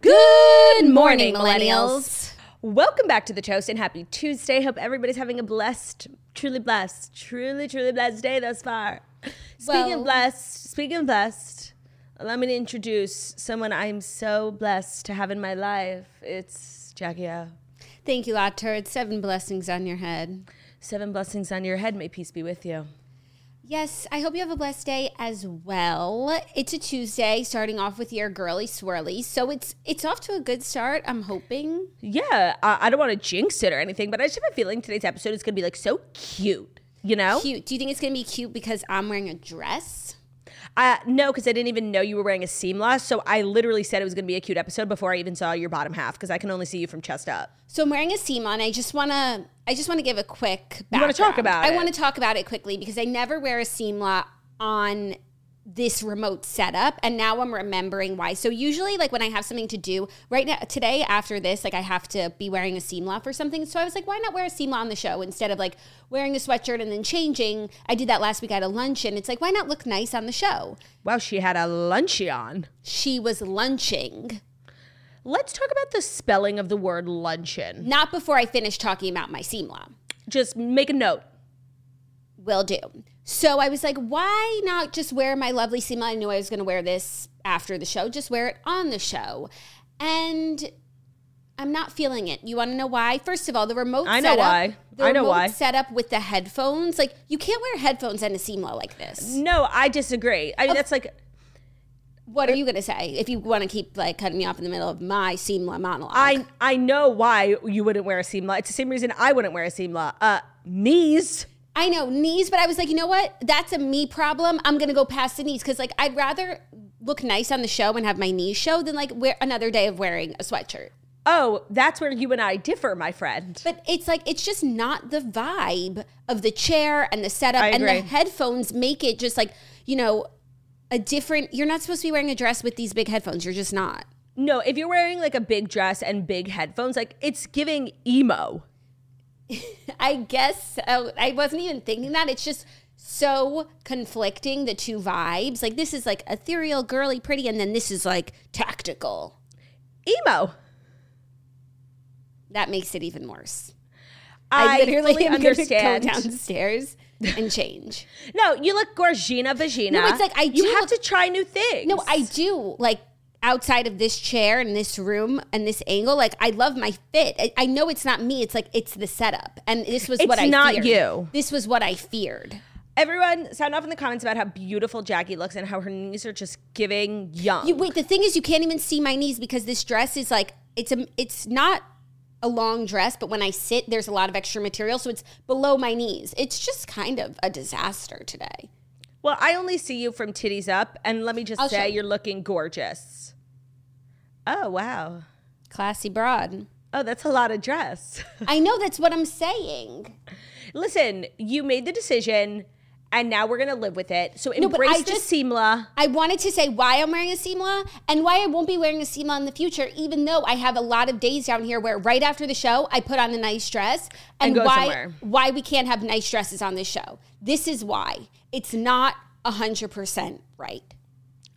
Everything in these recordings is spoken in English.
Good morning, millennials. Welcome back to the toast and happy Tuesday. Hope everybody's having a blessed, truly blessed, truly, truly blessed day thus far. Speaking Well- of blessed, speaking of blessed, allow me to introduce someone I'm so blessed to have in my life. It's Jackie O. Thank you, La Turd. Seven blessings on your head. Seven blessings on your head. May peace be with you. Yes, I hope you have a blessed day as well. It's a Tuesday, starting off with your girly swirly, so it's it's off to a good start. I'm hoping. Yeah, I, I don't want to jinx it or anything, but I just have a feeling today's episode is going to be like so cute. You know? Cute. Do you think it's gonna be cute because I'm wearing a dress? Uh, no, because I didn't even know you were wearing a seamless. So I literally said it was going to be a cute episode before I even saw your bottom half because I can only see you from chest up. So I'm wearing a seam on. I just wanna I just wanna give a quick. You wanna talk background. about I want to talk about it quickly because I never wear a seamla on this remote setup and now I'm remembering why. So usually like when I have something to do right now today after this like I have to be wearing a seamla for something. So I was like why not wear a seamla on the show instead of like wearing a sweatshirt and then changing. I did that last week at a luncheon. It's like why not look nice on the show? Wow, she had a lunchy on. She was lunching. Let's talk about the spelling of the word luncheon. Not before I finish talking about my seamla. Just make a note. will do. So I was like, why not just wear my lovely seam? I knew I was going to wear this after the show. Just wear it on the show. And I'm not feeling it. You want to know why? First of all, the remote I know setup, why. The I know why. setup with the headphones. Like, you can't wear headphones and a seamla like this. No, I disagree. I mean, that's like, What are you going to say if you want to keep like cutting me off in the middle of my seamla monologue? I I know why you wouldn't wear a seamla. It's the same reason I wouldn't wear a seamla. Uh, knees. I know knees, but I was like, you know what? That's a me problem. I'm gonna go past the knees because like I'd rather look nice on the show and have my knees show than like wear another day of wearing a sweatshirt. Oh, that's where you and I differ, my friend. But it's like it's just not the vibe of the chair and the setup and the headphones make it just like you know a different. You're not supposed to be wearing a dress with these big headphones. You're just not. No, if you're wearing like a big dress and big headphones, like it's giving emo. I guess uh, I wasn't even thinking that. It's just so conflicting the two vibes. Like this is like ethereal, girly, pretty, and then this is like tactical. Emo. That makes it even worse. I, literally fully am understand. go downstairs and change. No, you look gorgina vagina. No, it's like I You have look- to try new things. No, I do like outside of this chair and this room and this angle. Like I love my fit. I, I know it's not me. It's like it's the setup, and this was what I not feared. you. This was what I feared. Everyone, sound off in the comments about how beautiful Jackie looks and how her knees are just giving young. You wait. The thing is, you can't even see my knees because this dress is like it's a. It's not a long dress, but when I sit, there's a lot of extra material, so it's below my knees. It's just kind of a disaster today. Well, I only see you from titties up, and let me just I'll say you. you're looking gorgeous. Oh wow. Classy broad. Oh, that's a lot of dress. I know that's what I'm saying. Listen, you made the decision, and now we're gonna live with it. So but embrace I the just- seamla. I wanted to say why I'm wearing a seamla and why I won't be wearing a seamla in the future, even though I have a lot of days down here where right after the show I put on a nice dress and, And go why somewhere. why we can't have nice dresses on this show. This is why. It's not hundred percent right.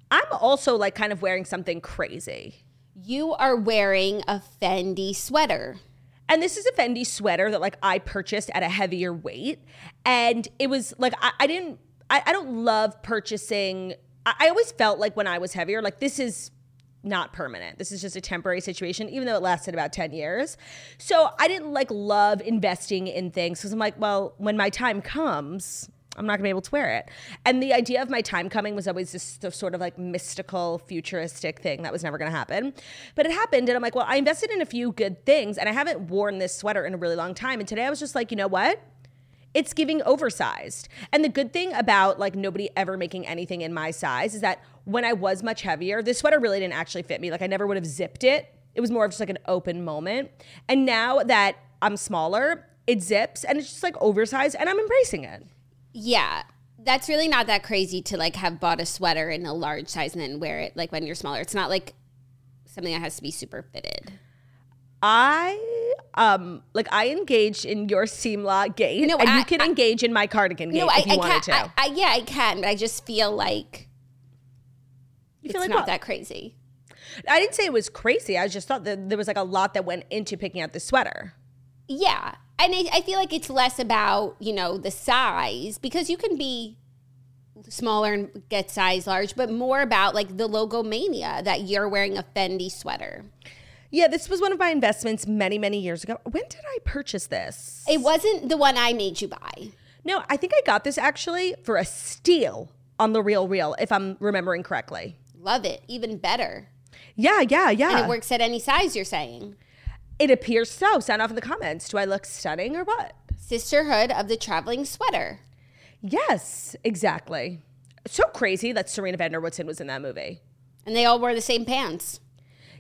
I'm also like kind of wearing something crazy. You are wearing a Fendi sweater. And this is a Fendi sweater that like I purchased at a heavier weight. And it was like I, I didn't I, I don't love purchasing I, I always felt like when I was heavier, like this is not permanent. This is just a temporary situation, even though it lasted about 10 years. So I didn't like love investing in things because I'm like, well, when my time comes, I'm not gonna be able to wear it. And the idea of my time coming was always this sort of like mystical, futuristic thing that was never gonna happen. But it happened, and I'm like, well, I invested in a few good things, and I haven't worn this sweater in a really long time. And today I was just like, you know what? It's giving oversized. And the good thing about like nobody ever making anything in my size is that when I was much heavier, this sweater really didn't actually fit me. Like I never would have zipped it. It was more of just like an open moment. And now that I'm smaller, it zips and it's just like oversized and I'm embracing it. Yeah. That's really not that crazy to like have bought a sweater in a large size and then wear it like when you're smaller. It's not like something that has to be super fitted. I um like I engaged in your seamla gate, No, and I- you can I- engage in my cardigan gate No, I, if you wanted to. I, I, yeah, I can, but I just feel like you it's feel like not what? that crazy. I didn't say it was crazy. I just thought that there was like a lot that went into picking out the sweater. Yeah. And I, I feel like it's less about, you know, the size because you can be smaller and get size large, but more about like the logo mania that you're wearing a Fendi sweater. Yeah, this was one of my investments many, many years ago. When did I purchase this? It wasn't the one I made you buy. No, I think I got this actually for a steal on the Real Real, if I'm remembering correctly. Love it. Even better. Yeah, yeah, yeah. And it works at any size, you're saying. It appears so. Sound off in the comments. Do I look stunning or what? Sisterhood of the Traveling Sweater. Yes, exactly. So crazy that Serena van der Woodsen was in that movie. And they all wore the same pants.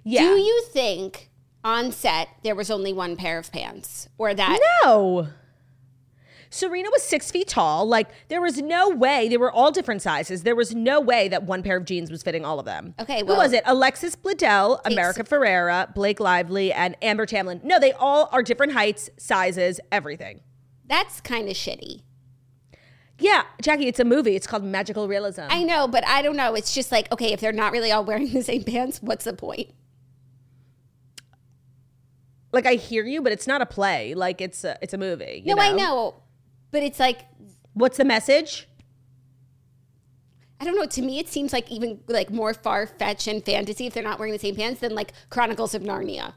Yeah. Do you think on set there was only one pair of pants? Or that No. Serena was six feet tall. Like, there was no way. They were all different sizes. There was no way that one pair of jeans was fitting all of them. Okay, Who was it? Alexis Bledel, America Ferrera, Blake Lively, and Amber Tamblyn. No, they all are different heights, sizes, everything. that's kind of shitty. Yeah, Jackie, it's a movie. It's called Magical Realism. I know, but I don't know. It's just like, okay, if they're not really all wearing the same pants, what's the point? like, I hear you, but it's not a play. Like, it's a, it's a movie. you no, I know. But it's like What's the message? I don't know. To me, it seems like even like more far fetched and fantasy if they're not wearing the same pants than like Chronicles of Narnia.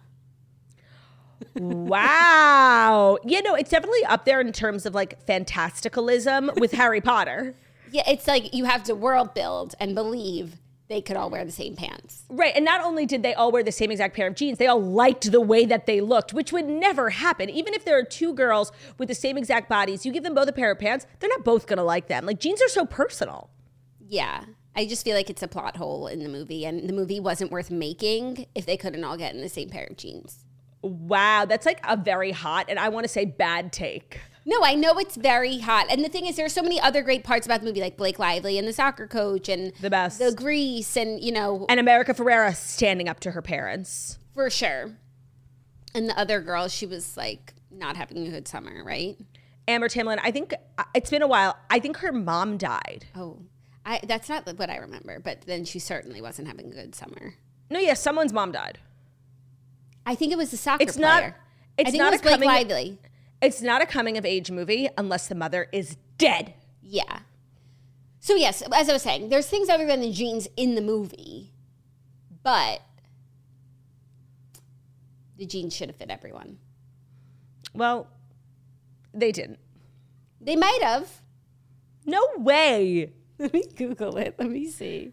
wow. Yeah, no, it's definitely up there in terms of like fantasticalism with Harry Potter. Yeah, it's like you have to world build and believe they could all wear the same pants. Right. And not only did they all wear the same exact pair of jeans, they all liked the way that they looked, which would never happen. Even if there are two girls with the same exact bodies, you give them both a pair of pants, they're not both going to like them. Like jeans are so personal. Yeah. I just feel like it's a plot hole in the movie, and the movie wasn't worth making if they couldn't all get in the same pair of jeans. Wow. That's like a very hot and I want to say bad take. No, I know it's very hot. And the thing is, there's so many other great parts about the movie, like Blake Lively and the soccer coach and The best. the Grease, and, you know, And America Ferrera standing up to her parents. for sure. And the other girl, she was like not having a good summer, right? Amber Tamblyn, I think uh, it's been a while. I think her mom died. Oh, I, that's not what I remember, but then she certainly wasn't having a good summer. No, yeah, someone's mom died. I think it was the soccer It's not- it's I think not it was a Blake coming- Lively. It's not a coming of age movie unless the mother is dead. Yeah. So yes, as I was saying, there's things other than the jeans in the movie, but the jeans should have fit everyone. Well, they didn't. They might have. No way. Let me Google it. Let me see.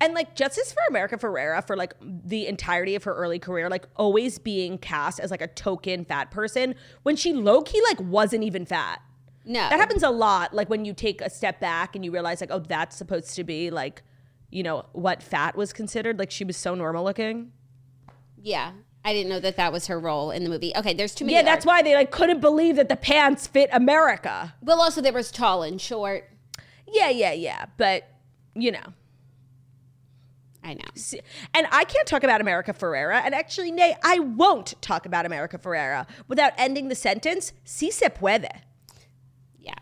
And like justice for America Ferrera for like the entirety of her early career, like always being cast as like a token fat person when she low key like wasn't even fat. No, That happens a lot. Like when you take a step back and you realize like, oh, that's supposed to be like, you know, what fat was considered. Like she was so normal looking. Yeah, I didn't know that that was her role in the movie. Okay, there's too many. Yeah, that's why they like couldn't believe that the pants fit America. Well, also there was tall and short. Yeah, yeah, yeah. But you know. I know. And I can't talk about America Ferrera. And actually, nay, I won't talk about America Ferrera without ending the sentence, si se puede. Yeah.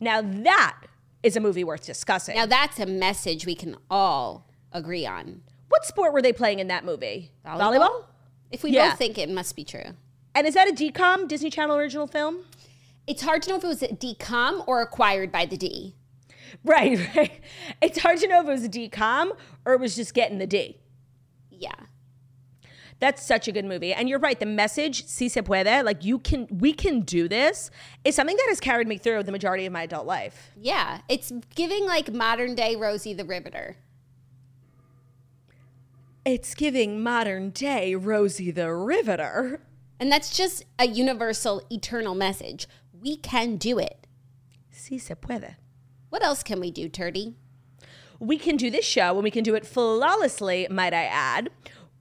Now that is a movie worth discussing. Now that's a message we can all agree on. what sport were they playing in that movie? Volleyball? If we Yeah. both think it must be true. And is that a DCOM, Disney Channel original film? It's hard to know if it was a DCOM or acquired by the D. Right, right. It's hard to know if it was a DCOM or it was just getting the D. Yeah. That's such a good movie. And you're right, the message, si se puede, like you can, we can do this, is something that has carried me through the majority of my adult life. Yeah. It's giving like modern day Rosie the Riveter. It's giving modern day Rosie the Riveter. And that's just a universal, eternal message. We can do it. Si se puede. What else can we do, Turdy? We can do this show and we can do it flawlessly, might I add.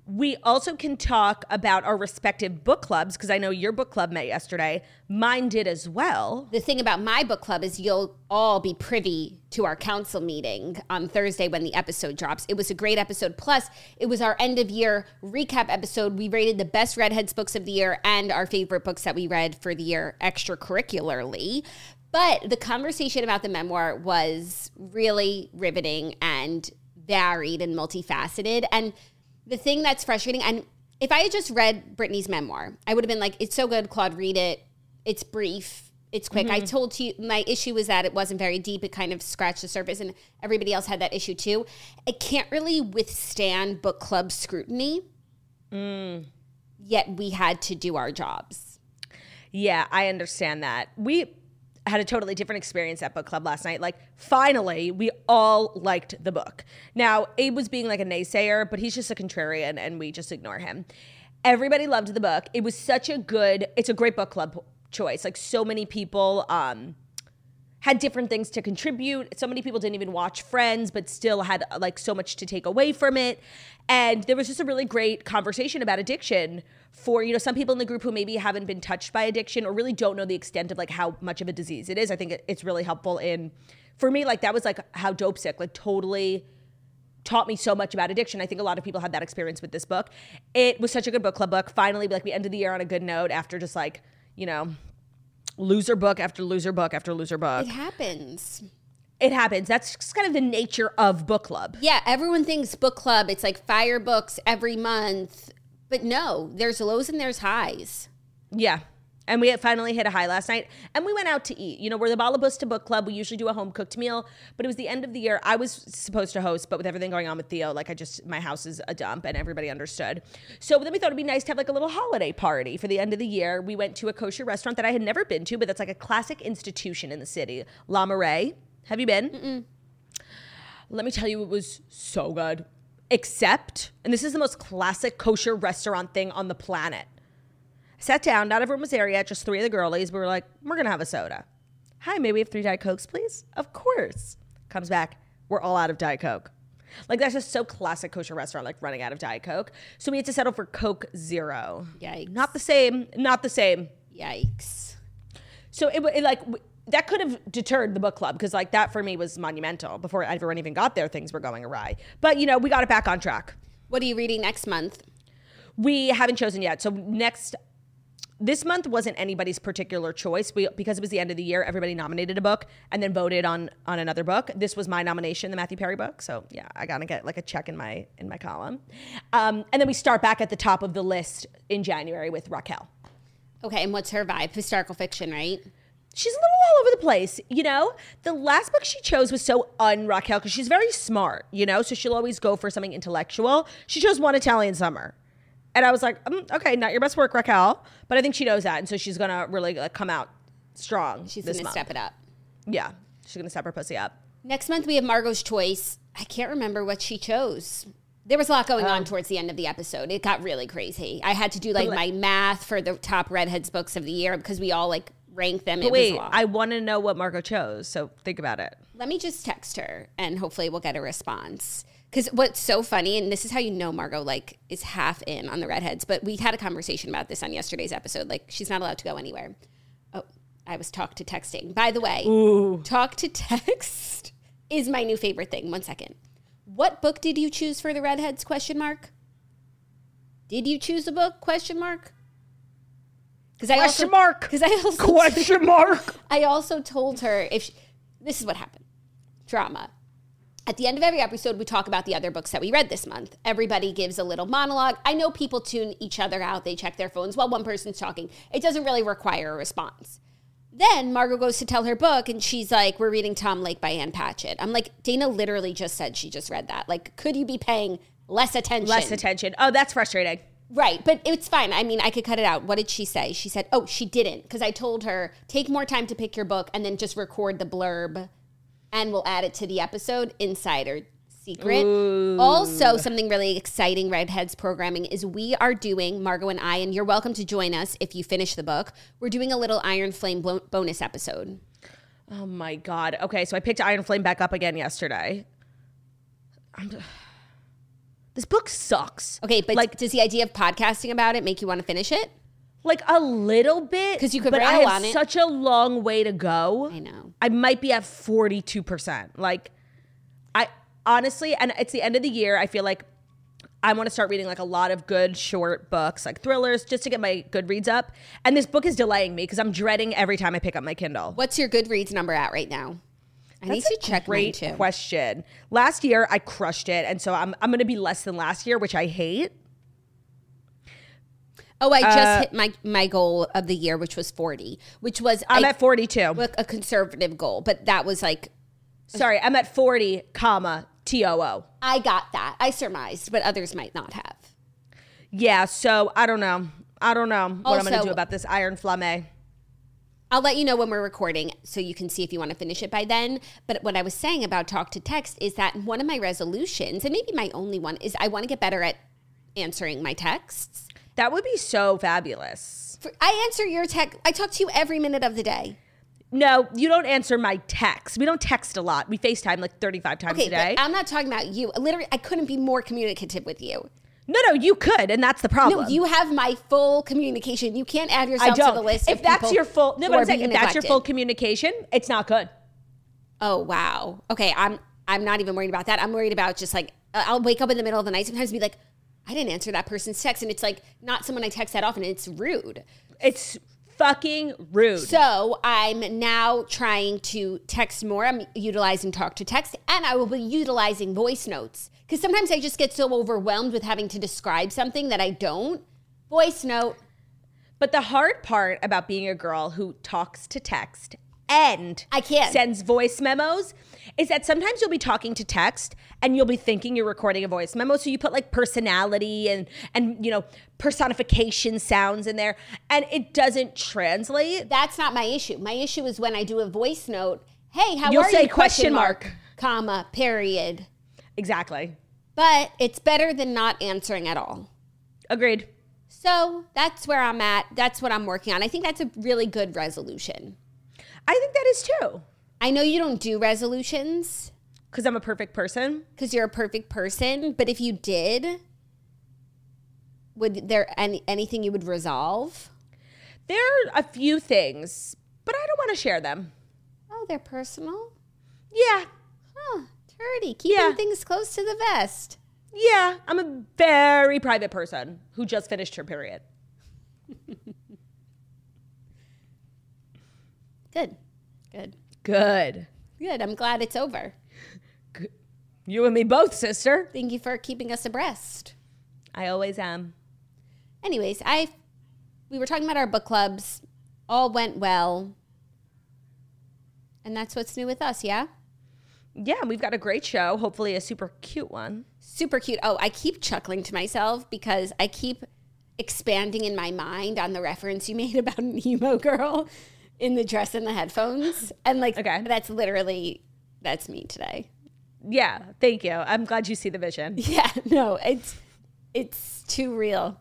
We also can talk about our respective book clubs because I know your book club met yesterday. Mine did as well. The thing about my book club is you'll all be privy to our council meeting on Thursday when the episode drops. It was a great episode. Plus, it was our end of year recap episode. We rated the best Redheads books of the year and our favorite books that we read for the year extracurricularly. But the conversation about the memoir was really riveting and varied and multifaceted. And The thing that's frustrating, and if I had just read Britney's memoir, I would have been like, it's so good, Claude, read it. It's brief, it's quick. I mm-hmm. told you my issue was that it wasn't very deep. It kind of scratched the surface, and everybody else had that issue too. It can't really withstand book club scrutiny. Mm. Yet we had to do our jobs. Yeah, I understand that. We had a totally different experience at book club last night. Like, finally, we all liked the book. Now, Abe was being like a naysayer, but he's just a contrarian and we just ignore him. Everybody loved the book. It was such a good, it's a great book club choice. Like, so many people, um, had different things to contribute. So many people didn't even watch Friends, but still had uh, like so much to take away from it. And there was just a really great conversation about addiction for, you know, some people in the group who maybe haven't been touched by addiction or really don't know the extent of like how much of a disease it is. I think it's really helpful in, for me, like that was like how Dopesick, like totally taught me so much about addiction. I think a lot of people had that experience with this book. It was such a good book club book. Finally, like we ended the year on a good note after just like, you know, loser book after loser book after loser book. It happens. It happens. That's kind of the nature of book club. Yeah, everyone thinks book club, it's like fire books every month. But no, there's lows and there's highs. Yeah. And we had finally hit a high last night. And we went out to eat. You know, we're the Balabusta Book Club. We usually do a home cooked meal, but it was the end of the year. I was supposed to host, but with everything going on with Theo, like I just, my house is a dump and everybody understood. So then we thought it'd be nice to have like a little holiday party for the end of the year. We went to a kosher restaurant that I had never been to, but that's like a classic institution in the city, Le Marais. Have you been? Let me tell you, it was so good. Except, and this is the most classic kosher restaurant thing on the planet. Sat down, not everyone was there yet, just three of the girlies. We were like, we're gonna have a soda. Hi, may we have three Diet Cokes, please? Of course. Comes back, we're all out of Diet Coke. Like that's just so classic kosher restaurant, like running out of Diet Coke. So we had to settle for Coke Zero. Yikes. Not the same, not the same. Yikes. So it, it like w- that could have deterred the book club because like that for me was monumental. Before everyone even got there, things were going awry. But you know, we got it back on track. What are you reading next month? We haven't chosen yet. So next this month wasn't anybody's particular choice. We because it was the end of the year, everybody nominated a book and then voted on on another book. This was my nomination, the Matthew Perry book. So yeah, I gotta get like a check in my in my column. Um, and then we start back at the top of the list in January with Raquel. Okay, and what's her vibe? Historical fiction, right? She's a little all over the place, you know. The last book she chose was so un Raquel because she's very smart, you know. So she'll always go for something intellectual. She chose One Italian Summer, and I was like, mm, okay, not your best work, Raquel, but I think she knows that, and so she's gonna really like come out strong. She's gonna month. step it up. Yeah, she's gonna step her pussy up. Next month we have Margot's choice. I can't remember what she chose. There was a lot going on towards the end of the episode. It got really crazy. I had to do like my math for the top redheads books of the year because we all like rank them. But it wait, was a lot. I want to know what Margot chose, so think about it. Let me just text her and hopefully we'll get a response. Because what's so funny, and this is how you know Margot like is half in on the redheads, but we had a conversation about this on yesterday's episode. Like she's not allowed to go anywhere. Oh, I was talk to texting. By the way, talk to text is my new favorite thing. One second. What book did you choose for the redheads? Question mark. Did you choose a book? Question mark. Because I Question mark. Because I also Question mark. I also told her if she, this is what happened drama. At the end of every episode, we talk about the other books that we read this month. Everybody gives a little monologue. I know people tune each other out, they check their phones while one person's talking. It doesn't really require a response. Then Margot goes to tell her book, and she's like, We're reading Tom Lake by Ann Patchett. I'm like, Dana literally just said she just read that. Like, could you be paying less attention? Less attention. Oh, that's frustrating. Right, but it's fine. I mean, I could cut it out. What did she say? She said, "Oh, she didn't," because I told her take more time to pick your book and then just record the blurb, and we'll add it to the episode. Insider secret. Also, something really exciting, Redheads programming is we are doing Margot and I, and you're welcome to join us if you finish the book. We're doing a little Iron Flame bo- bonus episode. Oh my god. Okay, so I picked Iron Flame back up again yesterday. I'm, this book sucks. Okay, but like does the idea of podcasting about it make you want to finish it? Like a little bit 'Cause you could but I rail have on it. such a long way to go. I know. I might be at 42%. Like I honestly and it's the end of the year, I feel like I want to start reading like a lot of good short books, like thrillers, just to get my Goodreads up. And this book is delaying me because I'm dreading every time I pick up my Kindle. What's your Goodreads number at right now? I need That's to a check mine great too. question. Last year I crushed it, and so I'm I'm gonna be less than last year, which I hate. Oh, I just Uh, hit my my goal of the year, which was 40, which was I'm I- at 42. like a conservative goal, but that was like Sorry, I'm at 40, comma T O O. I got that. I surmised, but others might not have. Yeah, so I don't know. I don't know what I'm gonna do about this Iron Flame. I'll let you know when we're recording so you can see if you want to finish it by then. But what I was saying about talk to text is that one of my resolutions, and maybe my only one, is I want to get better at answering my texts. That would be so fabulous. I answer your text. I talk to you every minute of the day. No, you don't answer my text. We don't text a lot. We FaceTime like 35 times Okay, a day. I'm not talking about you. Literally, I couldn't be more communicative with you. no, no, you could, and that's the problem. No, you have my full communication. You can't add yourself to the list. if that's your full, no, but I'm saying if that's your full communication, it's not good. Oh wow. Okay, I'm I'm not even worried about that. I'm worried about just like I'll wake up in the middle of the night sometimes and be like, I didn't answer that person's text, and it's like not someone I text that often. It's rude. It's fucking rude. So I'm now trying to text more. I'm utilizing talk to text, and I will be utilizing voice notes because sometimes I just get so overwhelmed with having to describe something that I don't. Voice note. But the hard part about being a girl who talks to text and I can't. sends voice memos is that sometimes you'll be talking to text and you'll be thinking you're recording a voice memo so you put like personality and and you know personification sounds in there and it doesn't translate That's not my issue. My issue is when I do a voice note. Hey, how You'll are say you? question mark. comma, period. exactly But it's better than not answering at all. agreed So that's where I'm at. That's what I'm working on. I think that's a really good resolution. i think that is too I know you don't do resolutions because i'm a perfect person because you're a perfect person, but if you did, would there any anything you would resolve? there are a few things but i don't want to share them Oh, they're personal. yeah Huh, dirty. Keeping Yeah. things close to the vest. yeah i'm a very private person who just finished her period Good, good, good. I'm glad it's over. you and me both sister Thank you for keeping us abreast. i always am Anyways, I we were talking about our book clubs. All went well. And that's what's new with us, yeah? Yeah, we've got a great show. Hopefully, a super cute one. Super cute. Oh, I keep chuckling to myself because I keep expanding in my mind on the reference you made about an emo girl in the dress and the headphones. And like Okay. that's literally that's me today. Yeah, thank you. I'm glad you see the vision. Yeah, no, it's it's too real.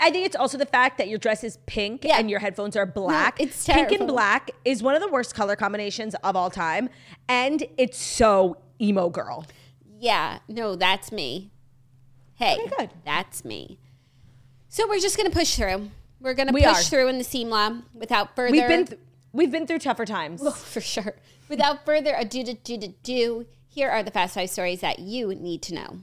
I think it's also the fact that your dress is pink Yeah. and your headphones are black. it's pink and black is one of the worst color combinations of all time, and it's so emo girl. Yeah, no, that's me. Hey, Okay, good. that's me. So we're just gonna push through. We're gonna We push are. through in the SEMLA without further. We've been th- we've been through tougher times. Oh, for sure. Without further ado, to do, to do, here are the fast five stories that you need to know.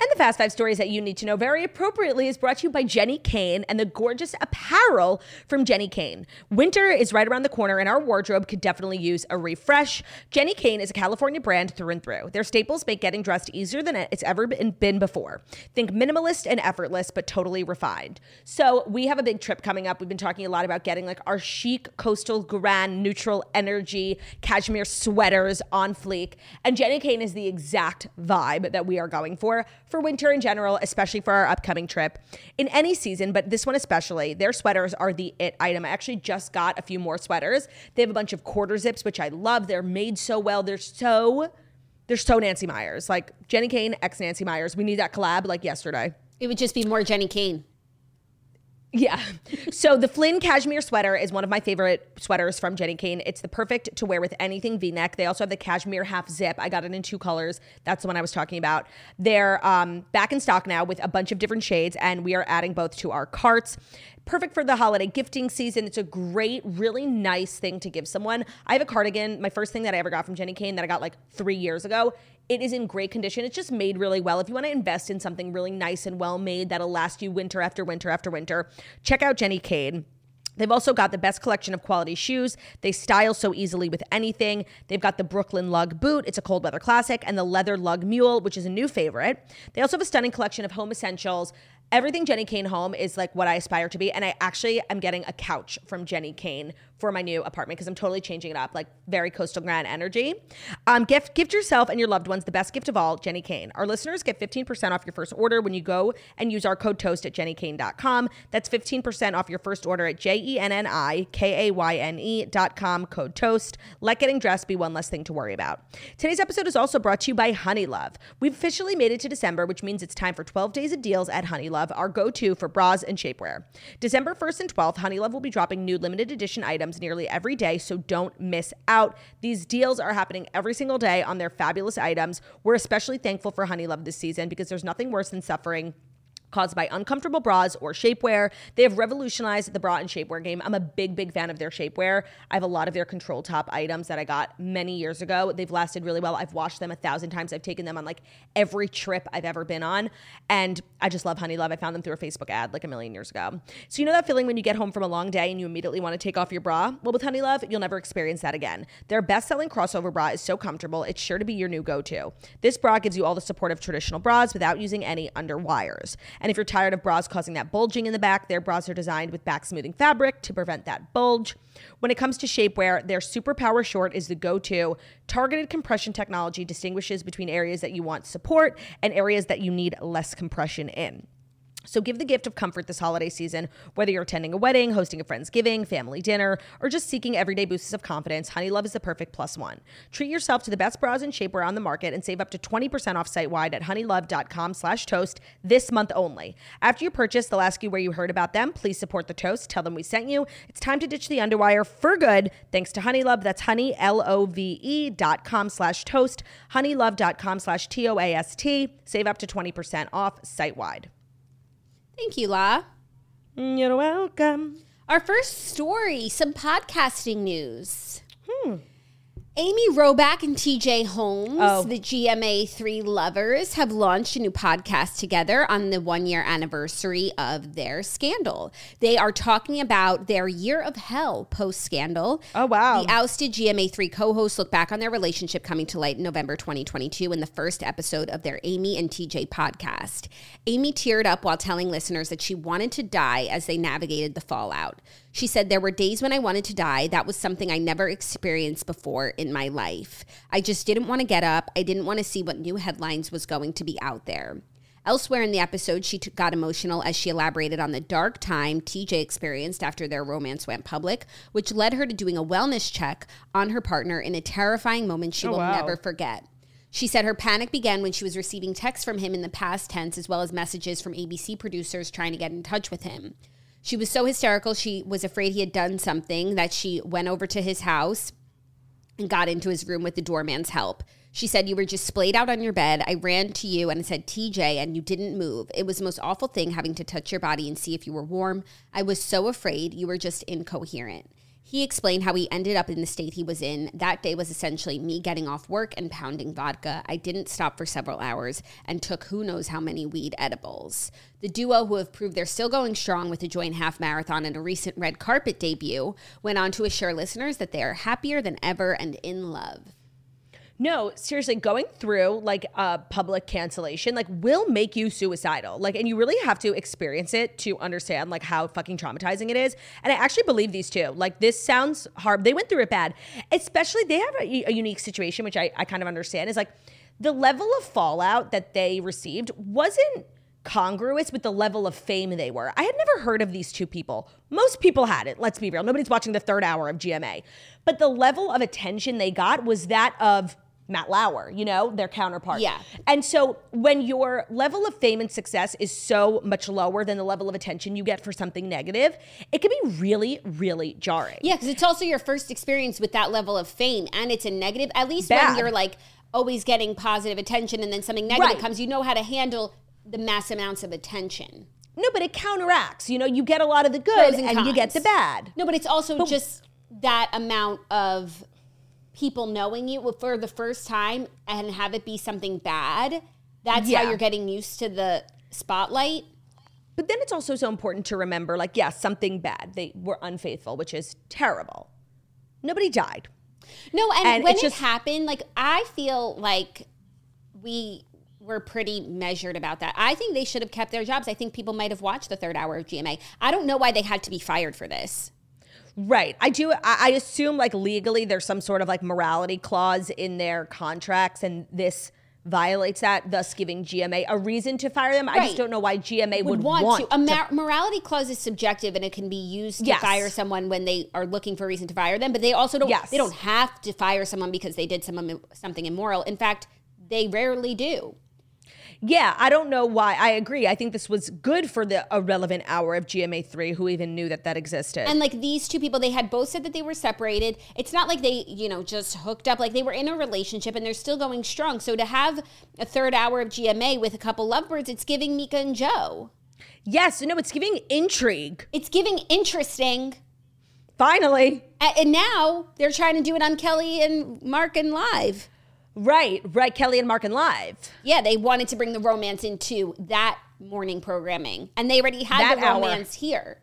And the Fast Five stories that you need to know very appropriately is brought to you by Jenni Kayne and the gorgeous apparel from Jenni Kayne. Winter is right around the corner, and our wardrobe could definitely use a refresh. Jenni Kayne is a California brand through and through. Their staples make getting dressed easier than it's ever been, before. Think minimalist and effortless, but totally refined. So, we have a big trip coming up. We've been talking a lot about getting like our chic, coastal, grand, neutral energy cashmere sweaters on fleek. And Jenni Kayne is the exact vibe that we are going for for winter in general, especially for our upcoming trip. In any season, but this one especially, their sweaters are the it item. I actually just got a few more sweaters. They have a bunch of quarter zips, which I love. They're made so well. They're so they're so Nancy Meyers. Like Jenni Kayne, ex Nancy Meyers. We need that collab like yesterday. It would just be more Jenni Kayne. Yeah. So the Flynn cashmere sweater is one of my favorite sweaters from Jenni Kayne. It's the perfect to wear with anything V-neck. They also have the cashmere half zip. I got it in two colors. That's the one I was talking about. They're um, back in stock now with a bunch of different shades, and we are adding both to our carts. Perfect for the holiday gifting season. It's a great, really nice thing to give someone. I have a cardigan, my first thing that I ever got from Jenni Kayne that I got like three years ago. It is in great condition. It's just made really well. If you want to invest in something really nice and well made that'll last you winter after winter after winter, check out Jenni Kayne. They've also got the best collection of quality shoes. They style so easily with anything. They've got the Brooklyn Lug boot, it's a cold weather classic, and the leather lug mule, which is a new favorite. They also have a stunning collection of home essentials. Everything Jenni Kayne home is like what I aspire to be. And I actually am getting a couch from Jenni Kayne for my new apartment because I'm totally changing it up, like very coastal grand energy. Um, gift gift yourself and your loved ones the best gift of all, Jenni Kayne. Our listeners get 15% off your first order when you go and use our code toast at jennikayne.com. That's 15% off your first order at J-E-N-N-I-K-A-Y-N-E dot com, code toast. Let getting dressed be one less thing to worry about. Today's episode is also brought to you by Honeylove. We've officially made it to December, which means it's time for 12 days of deals at Honeylove, our go-to for bras and shapewear. December 1st and 12th, Honeylove will be dropping new limited edition items nearly every day, so don't miss out. These deals are happening every single day on their fabulous items. We're especially thankful for Honeylove this season because there's nothing worse than suffering caused by uncomfortable bras or shapewear. They have revolutionized the bra and shapewear game. I'm a big, big fan of their shapewear. I have a lot of their control top items that I got many years ago. They've lasted really well. I've washed them a thousand times. I've taken them on like every trip I've ever been on. And I just love Honeylove. I found them through a Facebook ad like a million years ago. So you know that feeling when you get home from a long day and you immediately want to take off your bra? Well, with Honeylove, you'll never experience that again. Their best-selling crossover bra is so comfortable, it's sure to be your new go-to. This bra gives you all the support of traditional bras without using any underwires. And if you're tired of bras causing that bulging in the back, their bras are designed with back smoothing fabric to prevent that bulge. When it comes to shapewear, their Superpower Short is the go to. Targeted compression technology distinguishes between areas that you want support and areas that you need less compression in. So give the gift of comfort this holiday season, whether you're attending a wedding, hosting a Friendsgiving, family dinner, or just seeking everyday boosts of confidence, Honeylove is the perfect plus one. Treat yourself to the best bras and shapewear on the market and save up to 20% off site-wide at honeylove.com slash toast this month only. After you purchase, they'll ask you where you heard about them. Please support the toast. Tell them we sent you. It's time to ditch the underwire for good thanks to Honeylove. That's honey, L-O-V-E dot com slash toast, honeylove.com slash T-O-A-S-T. Save up to 20% off site-wide. Thank you, La. You're welcome. Our first story some podcasting news. Amy Robach and TJ Holmes, Oh. the GMA3 lovers, have launched a new podcast together on the one year anniversary of their scandal. They are talking about their year of hell post scandal. Oh, wow. The ousted GMA3 co hosts look back on their relationship coming to light in November 2022 in the first episode of their Amy and TJ podcast. Amy teared up while telling listeners that she wanted to die as they navigated the fallout. She said, There were days when I wanted to die. That was something I never experienced before in my life. I just didn't want to get up. I didn't want to see what new headlines was going to be out there. Elsewhere in the episode, she t- got emotional as she elaborated on the dark time TJ experienced after their romance went public, which led her to doing a wellness check on her partner in a terrifying moment she Oh, will wow. never forget. She said her panic began when she was receiving texts from him in the past tense, as well as messages from ABC producers trying to get in touch with him. She was so hysterical, she was afraid he had done something that she went over to his house and got into his room with the doorman's help. She said, You were just splayed out on your bed. I ran to you and I said, TJ, and you didn't move. It was the most awful thing having to touch your body and see if you were warm. I was so afraid you were just incoherent. He explained how he ended up in the state he was in. That day was essentially me getting off work and pounding vodka. I didn't stop for several hours and took who knows how many weed edibles. The duo, who have proved they're still going strong with a joint half marathon and a recent red carpet debut, went on to assure listeners that they are happier than ever and in love. No, seriously, going through like a public cancellation like will make you suicidal. Like and you really have to experience it to understand like how fucking traumatizing it is. And I actually believe these two. Like this sounds hard. They went through it bad. Especially they have a, a unique situation which I, I kind of understand is like the level of fallout that they received wasn't congruous with the level of fame they were. I had never heard of these two people. Most people hadn't, let's be real. Nobody's watching the third hour of GMA. But the level of attention they got was that of Matt Lauer, you know, their counterpart. Yeah. And so when your level of fame and success is so much lower than the level of attention you get for something negative, it can be really, really jarring. Yeah, because it's also your first experience with that level of fame, and it's a negative. At least Bad. when you're like always getting positive attention, and then something negative Right. comes, you know how to handle the mass amounts of attention. No, but it counteracts. You know, you get a lot of the good and, and you get the bad. No, but it's also just that amount of people knowing you for the first time and have it be something bad. That's Yeah. how you're getting used to the spotlight. But then it's also so important to remember like, yes, something bad. They were unfaithful, which is terrible. Nobody died. No, and, And when it just- happened, like I feel like we were pretty measured about that. I think they should have kept their jobs. I think people might have watched the third hour of GMA. I don't know why they had to be fired for this. Right. I do. I, I assume like legally there's some sort of like morality clause in their contracts, and this violates that, thus giving GMA a reason to fire them. I just don't know why GMA would, Would want, want to. A mar- morality clause is subjective and it can be used to Yes. fire someone when they are looking for a reason to fire them. But they also don't. Yes. They don't have to fire someone because they did some, um, something immoral. In fact, they rarely do. Yeah, I don't know why. I agree. I think this was good for the irrelevant hour of GMA3 who even knew that that existed. And like these two people, they had both said that they were separated. It's not like they, you know, just hooked up. Like they were in a relationship and they're still going strong. So to have a third hour of GMA with a couple lovebirds, it's giving Mika and Joe. yes, no, it's giving intrigue. It's giving interesting. Finally. And now they're trying to do it on Kelly and Mark and Live. Right, right. Kelly and Mark and Live. Yeah, they wanted to bring the romance into that morning programming. And they already had That the hour. romance here.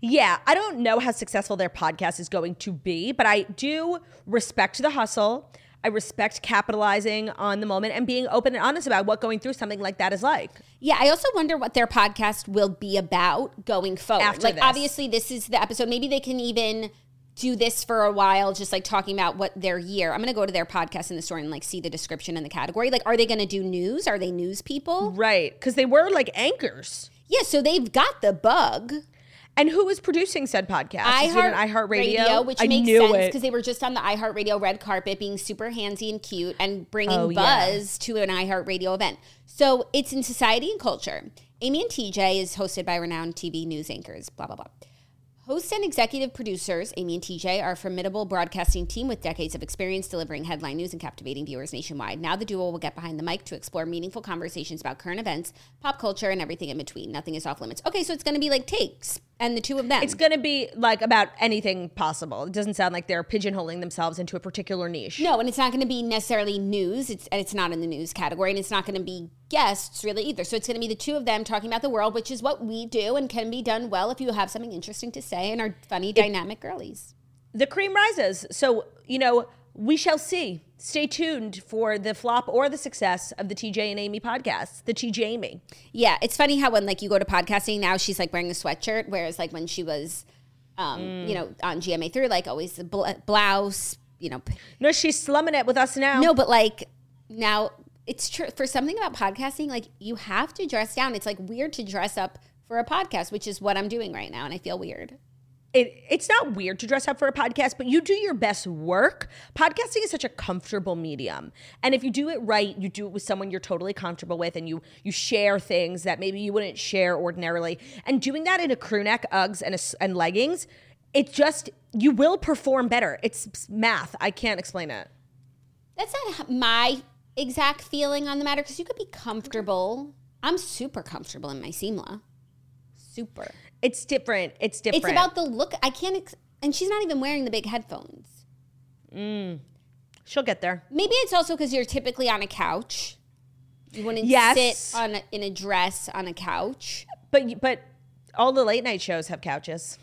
Yeah, I don't know how successful their podcast is going to be, but I do respect the hustle. I respect capitalizing on the moment and being open and honest about what going through something like that is like. Yeah, I also wonder what their podcast will be about going forward. After like, this. obviously, this is the episode. Maybe they can even do this for a while, just like talking about what their year. I'm going to go to their podcast in the store and like see the description and the category. Like, are they going to do news? Are they news people? Right, because they were like anchors. Yeah, so they've got the bug. And who is producing said podcast? Is it an iHeartRadio? which I makes knew sense because they were just on the iHeartRadio red carpet, being super handsy and cute, and bringing Oh, yeah. buzz to an iHeartRadio event. So it's in society and culture. Amy and TJ is hosted by renowned TV news anchors. Blah blah blah. Hosts and executive producers, Amy and TJ, are a formidable broadcasting team with decades of experience delivering headline news and captivating viewers nationwide. Now the duo will get behind the mic to explore meaningful conversations about current events, pop culture, and everything in between. Nothing is off limits. Okay, so it's going to be like takes and the two of them. It's going to be like about anything possible. It doesn't sound like they're pigeonholing themselves into a particular niche. No, and it's not going to be necessarily news. It's and it's not in the news category, and it's not going to be guests really either. So it's going to be the two of them talking about the world, which is what we do and can be done well if you have something interesting to say and are funny, dynamic girlies. The cream rises. So, you know, we shall see. Stay tuned for the flop or the success of the TJ and Amy podcasts, the TJ Amy. Yeah, it's funny how when like you go to podcasting now, she's like wearing a sweatshirt, whereas like when she was, um, you know, on GMA three, like always a bl- blouse, you know, No, she's slumming it with us now. no, but like now it's true for something about podcasting, like you have to dress down. It's like weird to dress up for a podcast, which is what I'm doing right now, and I feel weird. It, it's not weird to dress up for a podcast, but you do your best work. Podcasting is such a comfortable medium. And if you do it right, you do it with someone you're totally comfortable with and you you share things that maybe you wouldn't share ordinarily. And doing that in a crew neck, Uggs, and, a and leggings, it just, you will perform better. It's math. I can't explain it. That's not my exact feeling on the matter because you could be comfortable. I'm super comfortable in my Seamla. Super. It's different. It's different. It's about the look. I can't, ex- and she's not even wearing the big headphones. Mm. She'll get there. Maybe it's also because you're typically on a couch. You wouldn't Yes. sit on a, in a dress on a couch. But but all the late night shows have couches.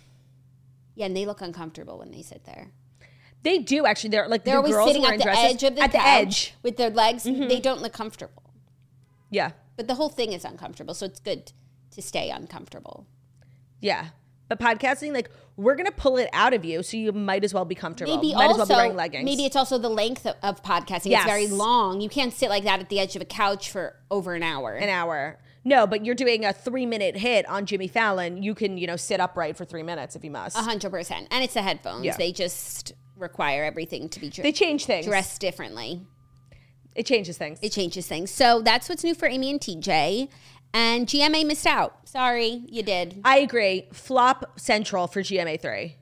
Yeah, and they look uncomfortable when they sit there. They do actually. They're like They're the always girls sitting at the dresses edge of the at the edge. Mm-hmm. with their legs. They don't look comfortable. Yeah, But the whole thing is uncomfortable, so it's good to stay uncomfortable. Yeah. But podcasting, like we're gonna pull it out of you, so you might as well be comfortable. Maybe might also as well be wearing leggings. maybe it's also the length of, of podcasting. Yes. It's very long. You can't sit like that at the edge of a couch for over an hour. an hour. No, but you're doing a three minute hit on Jimmy Fallon. You can, you know, sit upright for three minutes if you must. A hundred percent. And it's the headphones. Yeah. They just require everything to be dr- They change things. dressed differently. It changes things. It changes things. So that's what's new for Amy and TJ. And GMA missed out. Sorry, you did. I agree. Flop central for GMA3.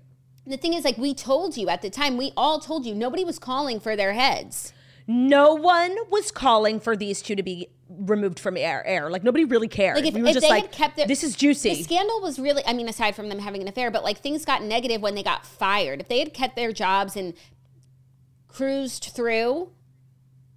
The thing is, like we told you at the time, we all told you nobody was calling for their heads. No one was calling for these two to be removed from air. Air like nobody really cared. Like if, we were if just they like, had kept their, this is The juicy. scandal was really, I mean, aside from them having an affair, but like things got negative when they got fired. If they had kept their jobs and cruised through,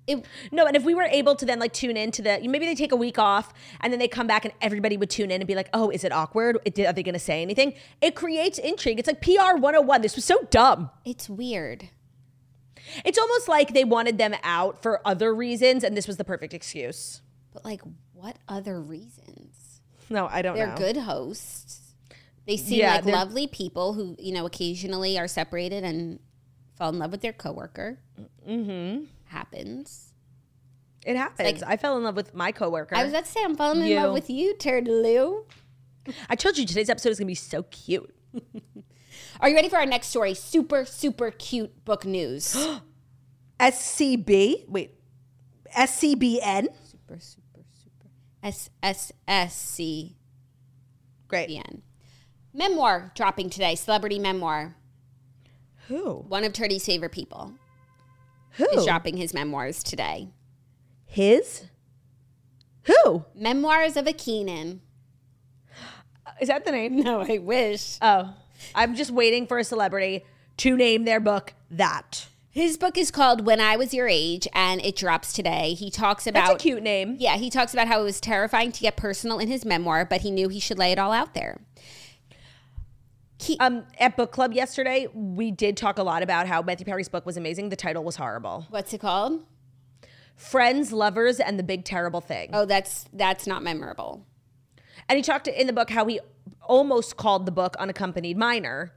It, No, and if we were able to then like tune into the maybe they take a week off and then they come back and everybody would tune in and be like, "Oh, is it awkward? Are they going to say anything?" It creates intrigue. It's like PR 101. This was so dumb. it's weird. It's almost like they wanted them out for other reasons and this was the perfect excuse. But like, what other reasons? No, I don't They're know. good hosts. They seem Yeah, like lovely people who, you know, occasionally are separated and fall in love with their coworker. Mm-hmm. Happens. It happens. I fell in love with my coworker. I was about to say I'm falling in love with you, Turtaloo. I told you today's episode is going to be so cute. Are you ready for our next story? Super, super cute book news. SCB. Wait. SCBN. super, super, super. S S S C Great. B N. Memoir dropping today. Celebrity memoir. Who? One of Turdy's favorite people Who? is dropping his memoirs today. His? Who? Memoirs of a Kenan. Is that the name? No, I wish. Oh, I'm just waiting for a celebrity to name their book that. His book is called When I Was Your Age, and it drops today. He talks about That's a cute name. Yeah, he talks about how it was terrifying to get personal in his memoir, but he knew he should lay it all out there. He, Um, at book club yesterday, we did talk a lot about how Matthew Perry's book was amazing. The title was horrible. what's it called? Friends, Lovers, and the Big Terrible Thing. Oh, that's that's not memorable. And he talked in the book how he almost called the book Unaccompanied Minor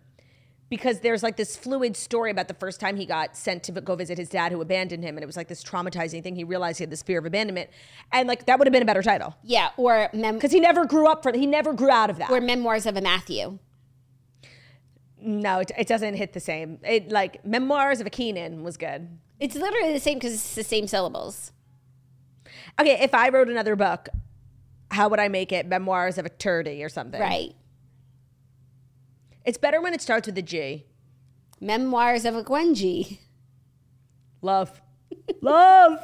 because there's like this fluid story about the first time he got sent to go visit his dad who abandoned him. And it was like this traumatizing thing. He realized he had this fear of abandonment. And like that would have been a better title Yeah, or mem- because he never grew up for He never grew out of that. or memoirs of a Matthew. No, it, it doesn't hit the same. It like Memoirs of a Kenan was good. It's literally the same because it's the same syllables. Okay, if I wrote another book, how would I make it? Memoirs of a Turdy or something. Right. It's better when it starts with a G. Memoirs of a Gwenji. Love. Love.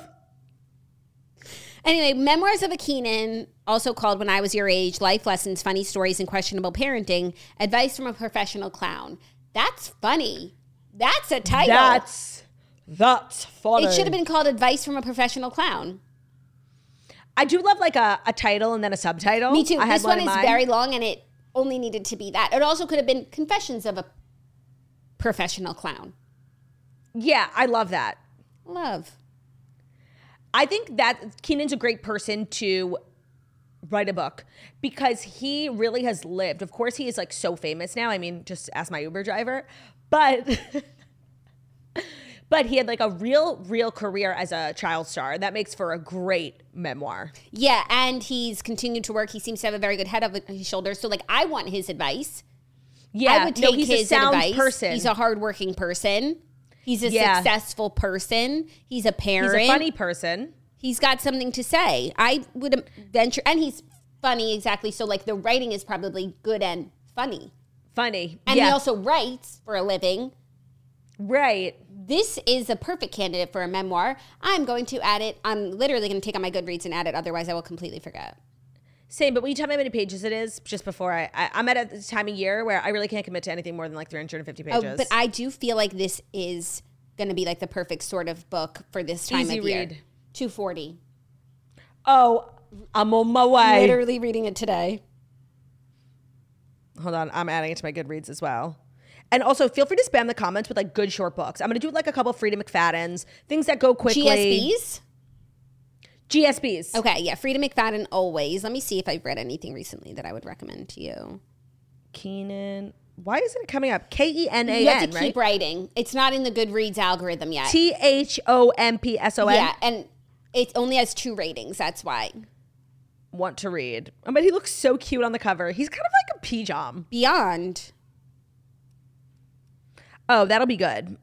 Anyway, Memoirs of a Kenan, also called When I Was Your Age, Life Lessons, Funny Stories, and Questionable Parenting, Advice from a Professional Clown. That's funny. That's a title. That's that's funny. it should have been called Advice from a Professional Clown. I do love like a, a title and then a subtitle. Me too. I this one in is very long and it only needed to be that. It also could have been Confessions of a Professional Clown. Yeah, I love that. Love. I think that Kenan's a great person to write a book because he really has lived. Of course, he is like so famous now. I mean, just ask my Uber driver. But but he had like a real, real career as a child star. That makes for a great memoir. Yeah, and he's continued to work. He seems to have a very good head of his shoulders. So, like, I want his advice. Yeah, I would take no, he's his a sound advice. person. He's a hardworking person. He's a Yeah. successful person. He's a parent. he's a funny person. He's got something to say. I would venture, and he's funny exactly. So, like, the writing is probably good and funny. Funny. And yeah, he also writes for a living. right. This is a perfect candidate for a memoir. I'm going to add it. I'm literally going to take on my Goodreads and add it. Otherwise, I will completely forget. Same, but when you tell me how many pages it is just before I, I I'm at a time of year where I really can't commit to anything more than like 350 pages. Oh, but I do feel like this is going to be like the perfect sort of book for this time Easy of year. 240. oh, I'm on my way. Literally reading it today. Hold on, I'm adding it to my Goodreads as well. And also, feel free to spam the comments with like good short books. I'm gonna do like a couple Freida McFadden's, things that go quickly. GSBs? GSBs. Okay, yeah. Freida McFadden always. Let me see if I've read anything recently that I would recommend to you. Kenan. Why isn't it coming up? K E N A You have N, to right? keep writing. It's not in the Goodreads algorithm yet. T H O M P S O N. yeah, and it only has two ratings. That's why. Want to read. But he looks so cute on the cover. He's kind of like a pijam. Beyond. Oh, that'll be good.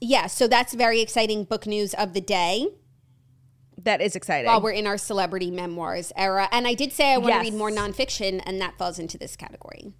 Yeah, so that's very exciting book news of the day. That is exciting. while we're in our celebrity memoirs era. And I did say I want Yes. to read more nonfiction, and that falls into this category.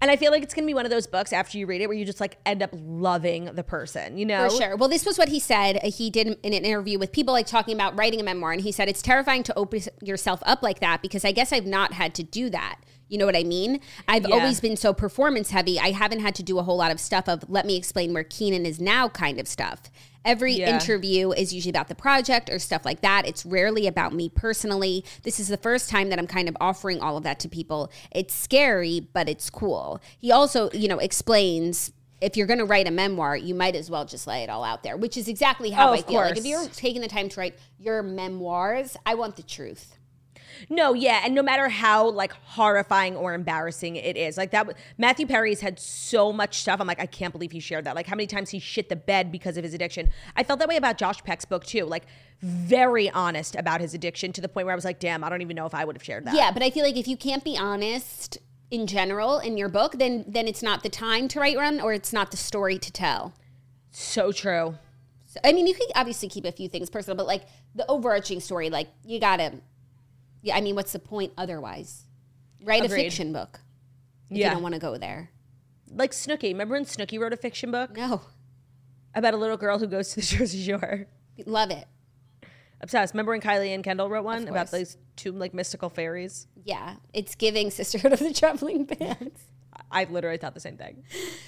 And I feel like it's gonna be one of those books after you read it where you just like end up loving the person, you know? For sure. Well, this was what he said. He did in an interview with people like talking about writing a memoir, and he said it's terrifying to open yourself up like that because I guess I've not had to do that. You know what I mean? I've Yeah. always been so performance heavy. I haven't had to do a whole lot of stuff of let me explain where Kenan is now kind of stuff. Every Yeah. interview is usually about the project or stuff like that. It's rarely about me personally. This is the first time that I'm kind of offering all of that to people. It's scary, but it's cool. He also, you know, explains if you're going to write a memoir, you might as well just lay it all out there, which is exactly how Oh, I feel. Like if you're taking the time to write your memoirs, I want the truth. No, yeah, and no matter how like horrifying or embarrassing it is, like that. Matthew Perry's had so much stuff. I'm like, I can't believe he shared that. Like how many times he shit the bed because of his addiction. I felt that way about Josh Peck's book too. Like very honest about his addiction to the point where I was like, damn, I don't even know if I would have shared that. Yeah, but I feel like if you can't be honest in general in your book, then then it's not the time to write one or it's not the story to tell. so true. So, I mean, you can obviously keep a few things personal, but like the overarching story, like you gotta. Yeah, I mean, what's the point otherwise? Write Agreed. a fiction book. If Yeah. you don't want to go there. Like Snooki. Remember when Snooki wrote a fiction book No, about a little girl who goes to the Jersey Shore? love it. Obsessed. Remember when Kylie and Kendall wrote one about these two like mystical fairies? Yeah, it's giving Sisterhood of the Traveling Pants. I literally thought the same thing.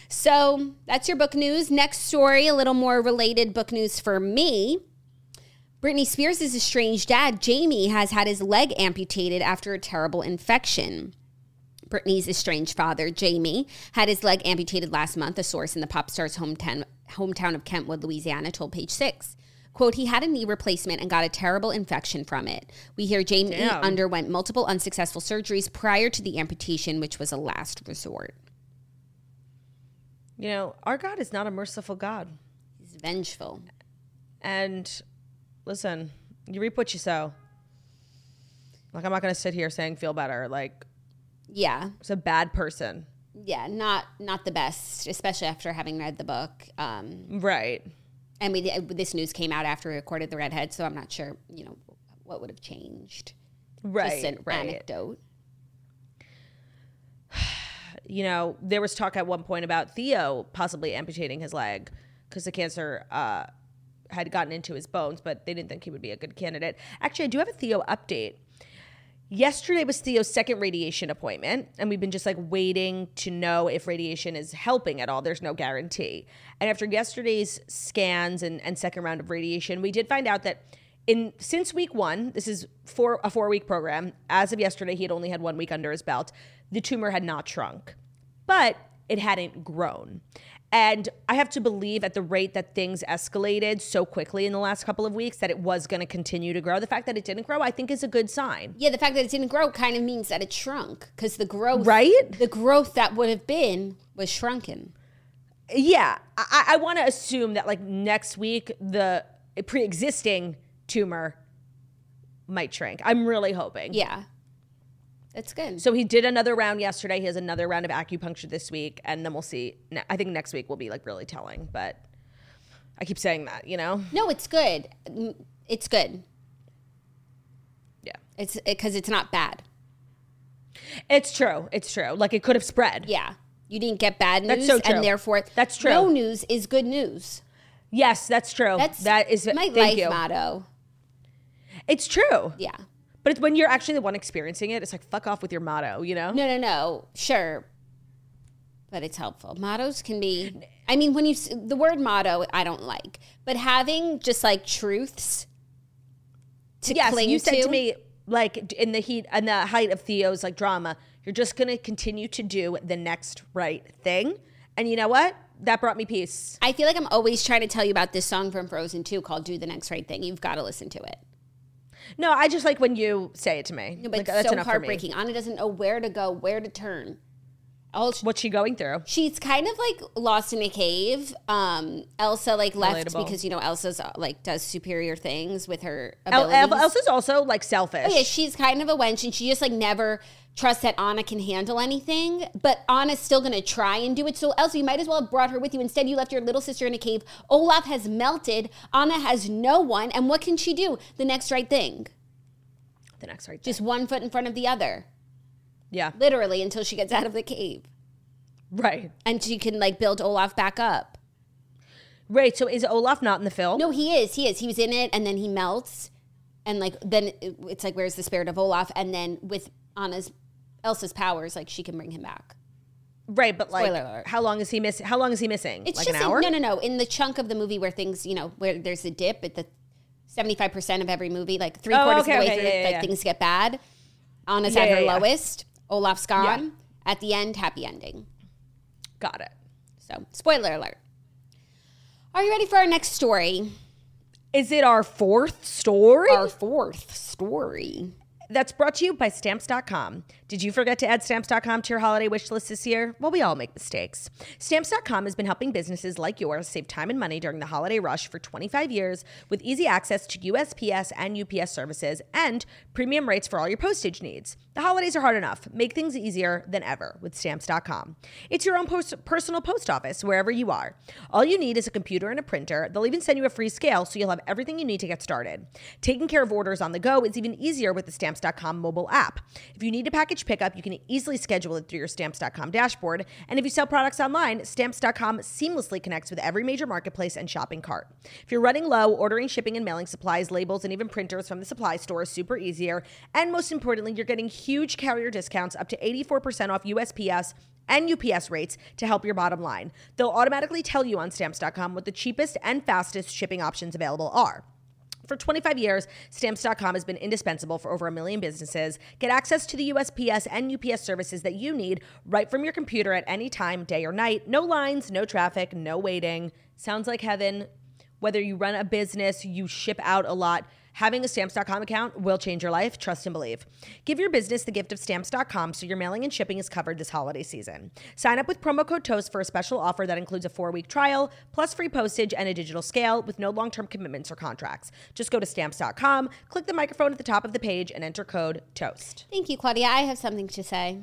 So that's your book news. Next story, a little more related book news for me. Britney Spears' estranged dad, Jamie, has had his leg amputated after a terrible infection. Britney's estranged father, Jamie, had his leg amputated last month, a source in the pop star's hometown, hometown of Kentwood, Louisiana, told Page Six. Quote, he had a knee replacement and got a terrible infection from it. We hear Jamie Damn. underwent multiple unsuccessful surgeries prior to the amputation, which was a last resort. You know, our God is not a merciful God. He's vengeful. And listen, you reap what you sow. Like I'm not gonna sit here saying feel better. Like Yeah. it's a bad person. Yeah, not not the best, especially after having read the book. Um, Right. and we this news came out after we recorded the redhead, so I'm not sure, you know, what would have changed. Right. Just an right. anecdote. You know, there was talk at one point about Theo possibly amputating his leg because the cancer uh, had gotten into his bones, but they didn't think he would be a good candidate. Actually, I do have a Theo update. Yesterday was Theo's second radiation appointment, and we've been just like waiting to know if radiation is helping at all. There's no guarantee. And after yesterday's scans and, and second round of radiation, we did find out that in since week one, this is for a four week program. As of yesterday, he had only had one week under his belt. The tumor had not shrunk, but it hadn't grown. And I have to believe at the rate that things escalated so quickly in the last couple of weeks that it was going to continue to grow. The fact that it didn't grow, I think, is a good sign. Yeah, the fact that it didn't grow kind of means that it shrunk because the growth, Right? The growth that would have been was shrunken. Yeah, I, I want to assume that like next week the pre-existing tumor might shrink. I'm really hoping. Yeah, that's good. So he did another round yesterday. He has another round of acupuncture this week, and then we'll see. I think next week will be like really telling. But I keep saying that, you know. no, it's good. Mm, It's good. Yeah, It's because it's not bad. it's true. It's true. Like it could have spread. Yeah, you didn't get bad news, so and therefore That's true. No news is good news. Yes, that's true. That's that is my life you. motto. It's true. Yeah. But it's when you're actually the one experiencing it, it's like fuck off with your motto, you know? No, no, no. Sure. But it's helpful. Mottos can be, I mean, when you, the word motto, I don't like, but having just like truths to yes, cling you said to, to me like in the heat and the height of Theo's like drama, you're just gonna continue to do the next right thing. And you know what? That brought me peace. I feel like I'm always trying to tell you about this song from Frozen 2 called Do the Next Right Thing. You've got to listen to it. No, I just like when you say it to me. No, but Like, it's so enough for me. heartbreaking. Anna doesn't know where to go, where to turn. All she- What's she going through? she's kind of like lost in a cave. Um, Elsa like left Relatable. because you know Elsa's uh, like does superior things with her El- El- Elsa's also like selfish. Oh, yeah, she's kind of a wench and she just like never trusts that Anna can handle anything. But Anna's still gonna try and do it. So Elsa, you might as well have brought her with you. Instead, you left your little sister in a cave. Olaf has melted. Anna has no one. And what can she do? The next right thing. the next right. thing. Just one foot in front of the other. yeah, Literally until she gets out of the cave. right, And she can like build Olaf back up. right. So is Olaf not in the film? No, he is. He is. He was in it, and then he melts, and like then it's like where's the spirit of Olaf? And then with Anna's Elsa's powers, like she can bring him back. Right, but like, Spoiler alert. how long is he missing? How long is he missing? It's like just an in- hour? no, no, no. In the chunk of the movie where things, you know, where there's a dip at the seventy-five percent of every movie, like three oh, quarters okay, of the way okay, through, yeah, like yeah. things get bad. Anna's Yeah, at her lowest. Olaf's gone. At the end, happy ending. Got it. So, spoiler alert. Are you ready for our next story? Is it our fourth story? Our fourth story. That's brought to you by Stamps.com. Did you forget to add Stamps.com to your holiday wish list this year? Well, we all make mistakes. Stamps.com has been helping businesses like yours save time and money during the holiday rush for 25 years with easy access to USPS and UPS services and premium rates for all your postage needs. The holidays are hard enough. Make things easier than ever with Stamps.com. It's your own post- personal post office wherever you are. All you need is a computer and a printer. They'll even send you a free scale so you'll have everything you need to get started. Taking care of orders on the go is even easier with the Stamps.com mobile app. If you need a package pickup, you can easily schedule it through your Stamps.com dashboard. And if you sell products online, Stamps.com seamlessly connects with every major marketplace and shopping cart. If you're running low, ordering shipping and mailing supplies, labels, and even printers from the supply store is super easier. And most importantly, you're getting huge carrier discounts up to 84% off USPS and UPS rates to help your bottom line. They'll automatically tell you on stamps.com what the cheapest and fastest shipping options available are. For 25 years, stamps.com has been indispensable for over a million businesses. Get access to the USPS and UPS services that you need right from your computer at any time, day or night. No lines, no traffic, no waiting. Sounds like heaven. Whether you run a business, you ship out a lot, having a stamps.com account will change your life. Trust and believe. Give your business the gift of stamps.com so your mailing and shipping is covered this holiday season. Sign up with promo code TOAST for a special offer that includes a four week trial, plus free postage and a digital scale with no long term commitments or contracts. Just go to stamps.com, click the microphone at the top of the page, and enter code TOAST. Thank you, Claudia. I have something to say.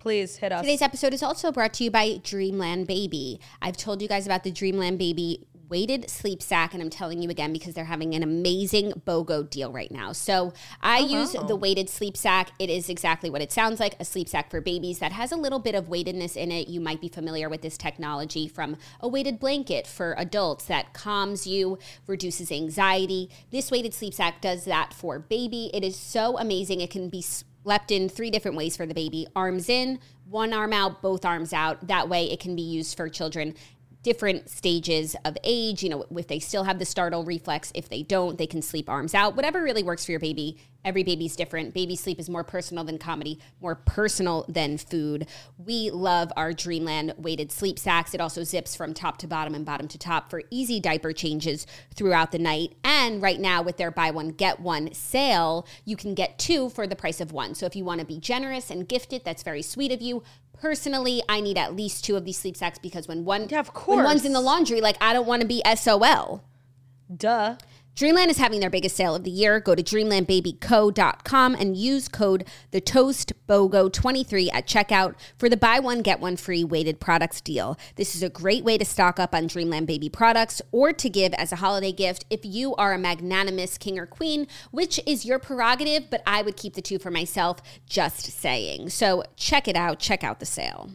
Please hit us. Today's episode is also brought to you by Dreamland Baby. I've told you guys about the Dreamland Baby weighted sleep sack, and I'm telling you again because they're having an amazing BOGO deal right now. So I oh, use the weighted sleep sack. It is exactly what it sounds like a sleep sack for babies that has a little bit of weightedness in it. You might be familiar with this technology from a weighted blanket for adults that calms you, reduces anxiety. This weighted sleep sack does that for baby. It is so amazing. It can be slept in three different ways for the baby arms in, one arm out, both arms out. That way it can be used for children different stages of age. You know, if they still have the startle reflex, if they don't, they can sleep arms out. Whatever really works for your baby. Every baby's different. Baby sleep is more personal than comedy, more personal than food. We love our Dreamland weighted sleep sacks. It also zips from top to bottom and bottom to top for easy diaper changes throughout the night. And right now, with their buy one, get one sale, you can get two for the price of one. So if you want to be generous and gift it, that's very sweet of you. Personally, I need at least two of these sleep sacks because when one Yeah, of when one's in the laundry, like I don't want to be SOL. Duh. Dreamland is having their biggest sale of the year. Go to dreamlandbabyco.com and use code the toast bogo 23 at checkout for the buy one get one free weighted products deal. This is a great way to stock up on Dreamland baby products or to give as a holiday gift if you are a magnanimous king or queen, which is your prerogative, but I would keep the two for myself, just saying. So check it out, check out the sale.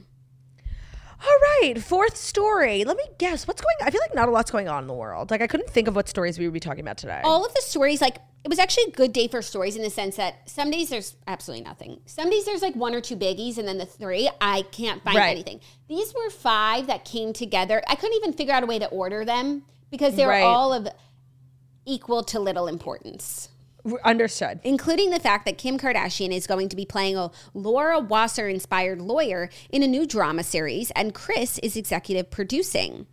All right, fourth story. Let me guess. What's going I feel like not a lot's going on in the world. Like I couldn't think of what stories we would be talking about today. all of the stories like it was actually a good day for stories in the sense that some days there's absolutely nothing some days there's like one or two biggies and then the three i can't find Right. anything these were five that came together i couldn't even figure out a way to order them because they were Right. all of equal to little importance Understood. including the fact that Kim Kardashian is going to be playing a Laura Wasser inspired lawyer in a new drama series, and Kris is executive producing.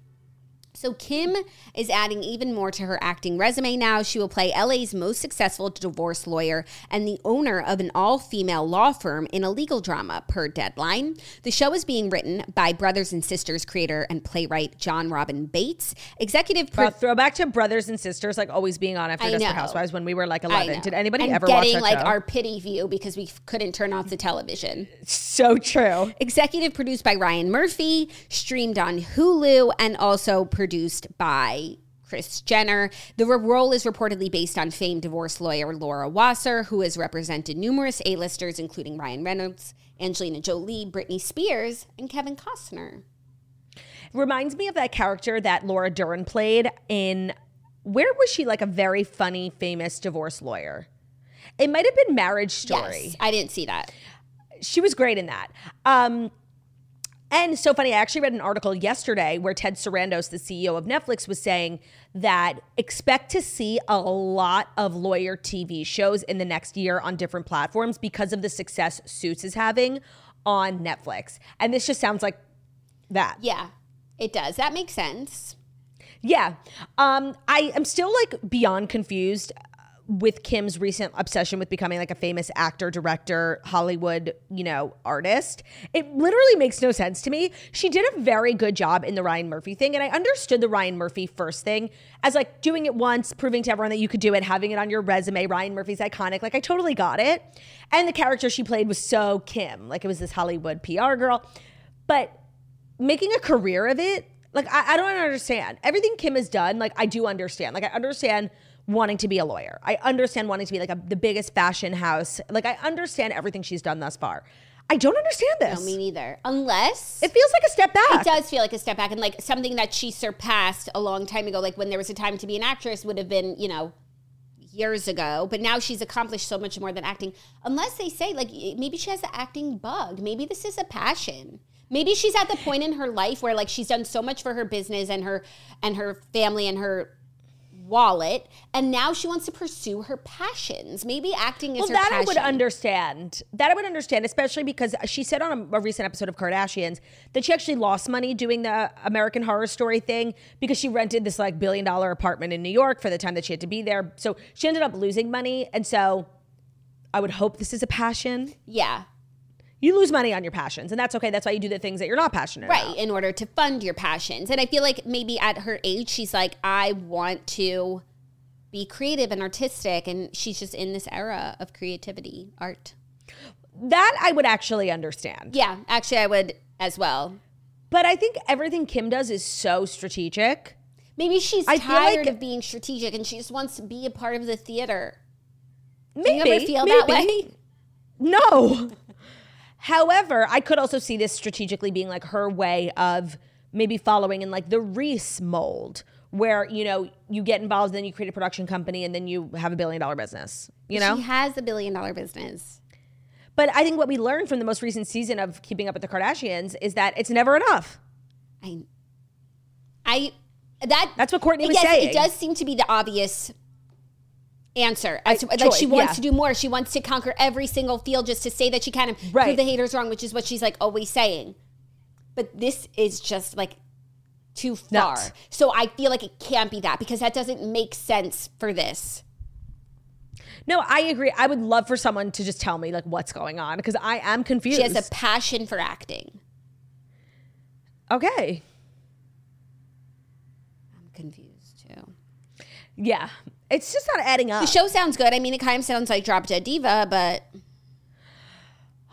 So Kim is adding even more to her acting resume now. She will play LA's most successful divorce lawyer and the owner of an all-female law firm in a legal drama per Deadline. The show is being written by Brothers and Sisters creator and playwright Jon Robin Baitz. Executive pro- Uh, throwback to brothers and sisters, like always being on after Desperate. Housewives when we were like eleven. Did anybody and ever watch getting like show? our pity view because we couldn't turn off the television. so true. Executive produced by Ryan Murphy, streamed on Hulu, and also produced by Kris Jenner. The role is reportedly based on famed divorce lawyer Laura Wasser, who has represented numerous A-listers, including Ryan Reynolds, Angelina Jolie, Britney Spears, and Kevin Costner. Reminds me of that character that Laura Dern played in. Where was she? Like a very funny, famous divorce lawyer. It might have been Marriage Story. Yes, I didn't see that. she was great in that. Um, And so funny, I actually read an article yesterday where Ted Sarandos, the CEO of Netflix, was saying that expect to see a lot of lawyer TV shows in the next year on different platforms because of the success Suits is having on Netflix. And this just sounds like that. Yeah, it does. That makes sense. Yeah. Um, I am still like beyond confused with Kim's recent obsession with becoming like a famous actor, director, Hollywood, you know, artist. It literally makes no sense to me. She did a very good job in the Ryan Murphy thing. And I understood the Ryan Murphy first thing as like doing it once, proving to everyone that you could do it, having it on your resume. Ryan Murphy's iconic. Like I totally got it. And the character she played was so Kim. Like it was this Hollywood PR girl. But making a career of it, like I, I don't understand. Everything Kim has done, like I do understand. Like I understand wanting to be a lawyer. I understand wanting to be like a, the biggest fashion house. Like I understand everything she's done thus far. I don't understand this. No, me neither. Unless it feels like a step back. It does feel like a step back and like something that she surpassed a long time ago. Like when there was a time to be an actress would have been, you know, years ago. But now she's accomplished so much more than acting. Unless they say like maybe she has the acting bug. Maybe this is a passion. Maybe she's at the point in her life where like she's done so much for her business and her and her family and her wallet and now she wants to pursue her passions. Maybe acting is well, her that passion. i would understand. That i would understand especially because she said on a, a, recent episode of kardashians that she actually lost money doing the american horror story thing because she rented this like billion dollar apartment in new york for the time that she had to be there. So she ended up losing money and so i would hope this is a passion. Yeah you lose money on your passions and that's okay. That's why you do the things that you're not passionate about. right about. in order to fund your passions. And i feel like maybe at her age she's like i want to be creative and artistic and she's just in this era of creativity art. That i would actually understand. Yeah actually i would as well. But i think everything kim does is so strategic. Maybe she's I tired like, of being strategic and she just wants to be a part of the theater. Maybe Do you ever feel maybe. that way? No However, I could also see this strategically being like her way of maybe following in like the Reese mold where you know you get involved then you create a production company and then you have a billion dollar business you know? She has a billion dollar business. But i think what we learned from the most recent season of keeping up with the kardashians is that it's never enough. I i that that's what Kourtney was yes, saying. it does seem to be the obvious answer. As to, like she wants yeah. to do more. She wants to conquer every single field just to say that she can of right. prove the haters wrong, which is what she's like always saying. But this is just like too far. So I feel like it can't be that because that doesn't make sense for this. No, I agree. I would love for someone to just tell me like what's going on because I am confused. She has a passion for acting. Okay. I'm confused too. Yeah. It's just not adding up. The show sounds good. I mean, it kind of sounds like Drop Dead Diva, but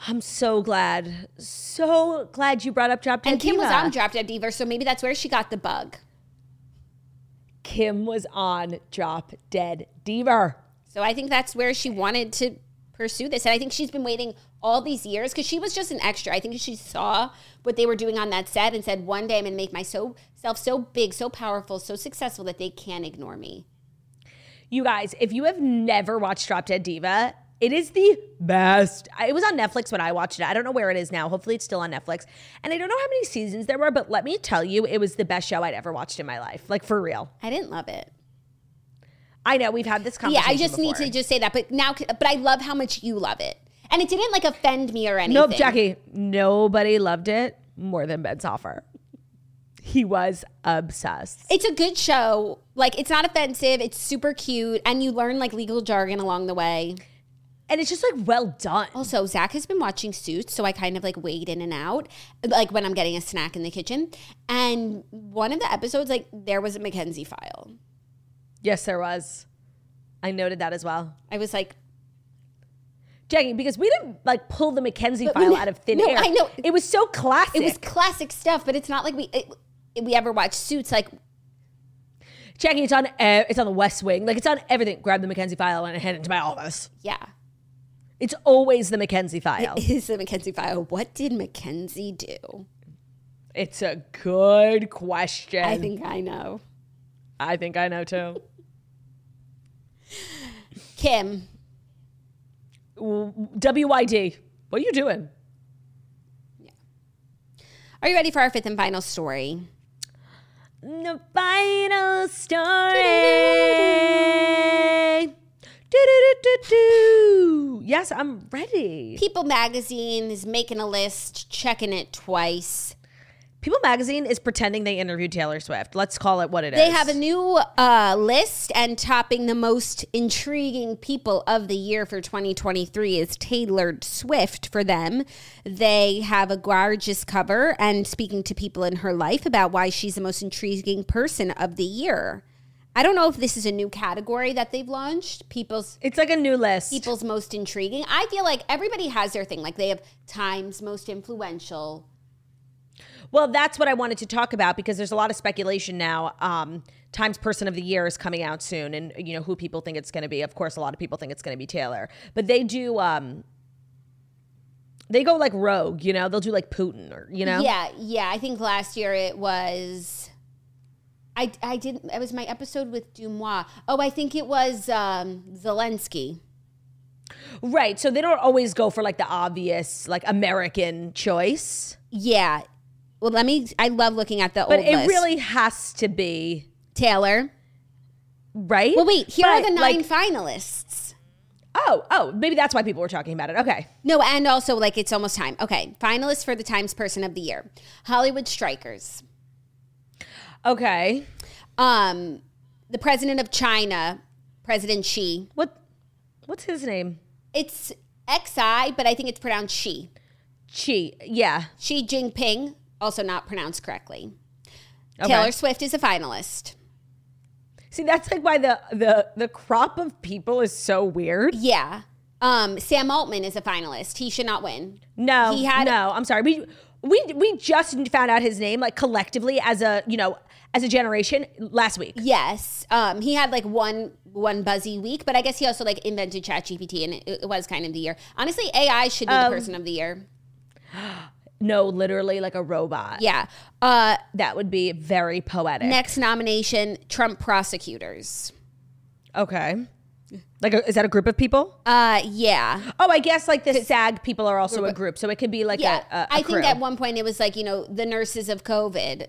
I'm so glad, so glad you brought up Drop Dead and Kim Diva. was on Drop Dead Diva, so maybe that's where she got the bug. Kim was on Drop Dead Diva. So I think that's where she wanted to pursue this. And I think she's been waiting all these years because she was just an extra. I think she saw what they were doing on that set and said, one day I'm going to make myself so big, so powerful, so successful that they can't ignore me. You guys, if you have never watched Drop Dead Diva, it is the best. It was on Netflix when I watched it. I don't know where it is now. Hopefully, it's still on Netflix. And I don't know how many seasons there were, but let me tell you, it was the best show I'd ever watched in my life. Like, for real. I didn't love it. I know we've had this conversation. Yeah, I just before. need to just say that. But now, but I love how much you love it. And it didn't like offend me or anything. Nope, Jackie. Nobody loved it more than Ben Soffer. He was obsessed. It's a good show. Like it's not offensive. It's super cute, and you learn like legal jargon along the way. And it's just like well done. Also, Zach has been watching Suits, so I kind of like wade in and out, like when I'm getting a snack in the kitchen. And one of the episodes, like there was a Mackenzie file. Yes, there was. I noted that as well. I was like, Jackie, because we didn't like pull the Mackenzie file out of thin no, air. I know it was so classic. It was classic stuff, but it's not like we. It, we ever watch Suits, like Jackie, it's on uh, it's on the West Wing, like it's on everything. Grab the Mackenzie file and head into my office. Yeah, it's always the Mackenzie file. It is the Mackenzie file. What did Mackenzie do? It's a good question. I think I know. I think I know too. Kim. WYD. What are you doing? Yeah. Are you ready for our fifth and final story? The final story. Yes, I'm ready. People magazine is making a list, checking it twice. People magazine is pretending they interviewed Taylor Swift. Let's call it what it is. They have a new uh, list, and topping the most intriguing people of the year for 2023 is Taylor Swift for them. They have a gorgeous cover and speaking to people in her life about why she's the most intriguing person of the year. I don't know if this is a new category that they've launched. People's It's like a new list. people's most intriguing. I feel like everybody has their thing. Like they have Times most influential. Well, that's what I wanted to talk about because there's a lot of speculation now. Um, Times Person of the Year is coming out soon, and you know who people think it's going to be. Of course, a lot of people think it's going to be Taylor, but they do. Um, they go like rogue, you know. They'll do like Putin, or you know. Yeah, yeah. I think last year it was. I, I didn't. It was my episode with Dumois. Oh, I think it was um, Zelensky. Right. So they don't always go for like the obvious like American choice, Yeah. Well, let me. I love looking at the but old it list. really has to be Taylor. right. Well, wait. Here are But, the nine like- finalists. oh, oh, maybe that's why people were talking about it. Okay. No, and also like it's almost time. Okay, finalists for the Times Person of the Year: Hollywood Strikers. Okay. Um, the president of China, President Xi. What? What's his name? It's XI, but I think it's pronounced Xi. Chi. Yeah. Xi Jinping, also not pronounced correctly. Okay. Taylor Swift is a finalist. See, that's like why the the the crop of people is so weird. Yeah. Um, Sam Altman is a finalist. He should not win. No, He had- no. I'm sorry. We we we just found out his name like collectively as a you know as a generation last week. Yes. Um, he had like one one buzzy week, but I guess he also like invented ChatGPT, and it, it was kind of the year. Honestly, AI should be Um, the person of the year. No, literally like a robot. Yeah. Uh, That would be very poetic. next nomination: Trump prosecutors. Okay. Like, a, is that a group of people? Uh, yeah. Oh, I guess like the SAG people are also a group, so it could be like Yeah, a, a, a I think at one point it was like you know the nurses of COVID.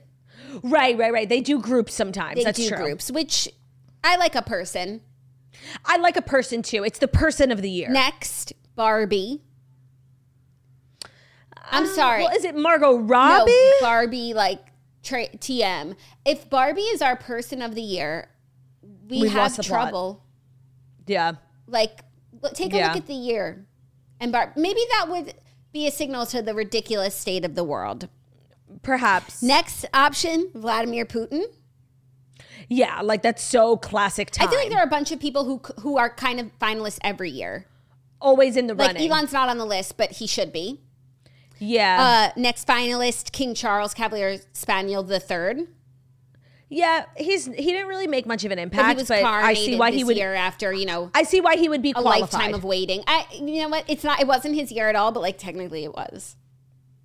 right, right, right. They do groups sometimes. They That's do true. groups, which I like a person. I like a person too. It's the person of the year. Next, Barbie. I'm ah, sorry. Well, is it Margot no, Robbie? Barbie like tra- TM. If Barbie is our person of the year, we We've have the plot. trouble. yeah. Like, take a Yeah. look at the year, and Bar- maybe that would be a signal to the ridiculous state of the world. Perhaps. Next option, Vladimir Putin. yeah, like that's so classic time. I feel like there are a bunch of people who who are kind of finalists every year. always in the Like running. Elon's not on the list, but he should be. Yeah. Uh, next finalist, King Charles Cavalier Spaniel the Third. yeah, he's he didn't really make much of an But impact, he was but I see why he would year after you know I see why he would be a qualified. lifetime of waiting. I, you know what? It's not. It wasn't his year at all, but like technically it was.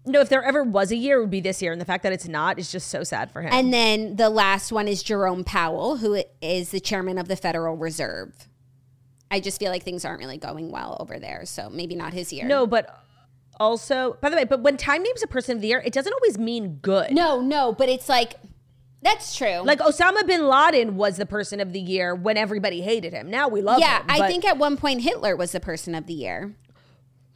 no, if there ever was a year, it would be this year, and the fact that it's not is just so sad for him. And then the last one is Jerome Powell, who is the chairman of the Federal Reserve. I just feel like things aren't really going well over there, so maybe not his year. no, but also, by the way, but when Time names a person of the year, it doesn't always mean good. no, no. But it's like that's true. Like Osama bin Laden was the person of the year when everybody hated him. Now we love yeah, him. Yeah, I think at one point Hitler was the person of the year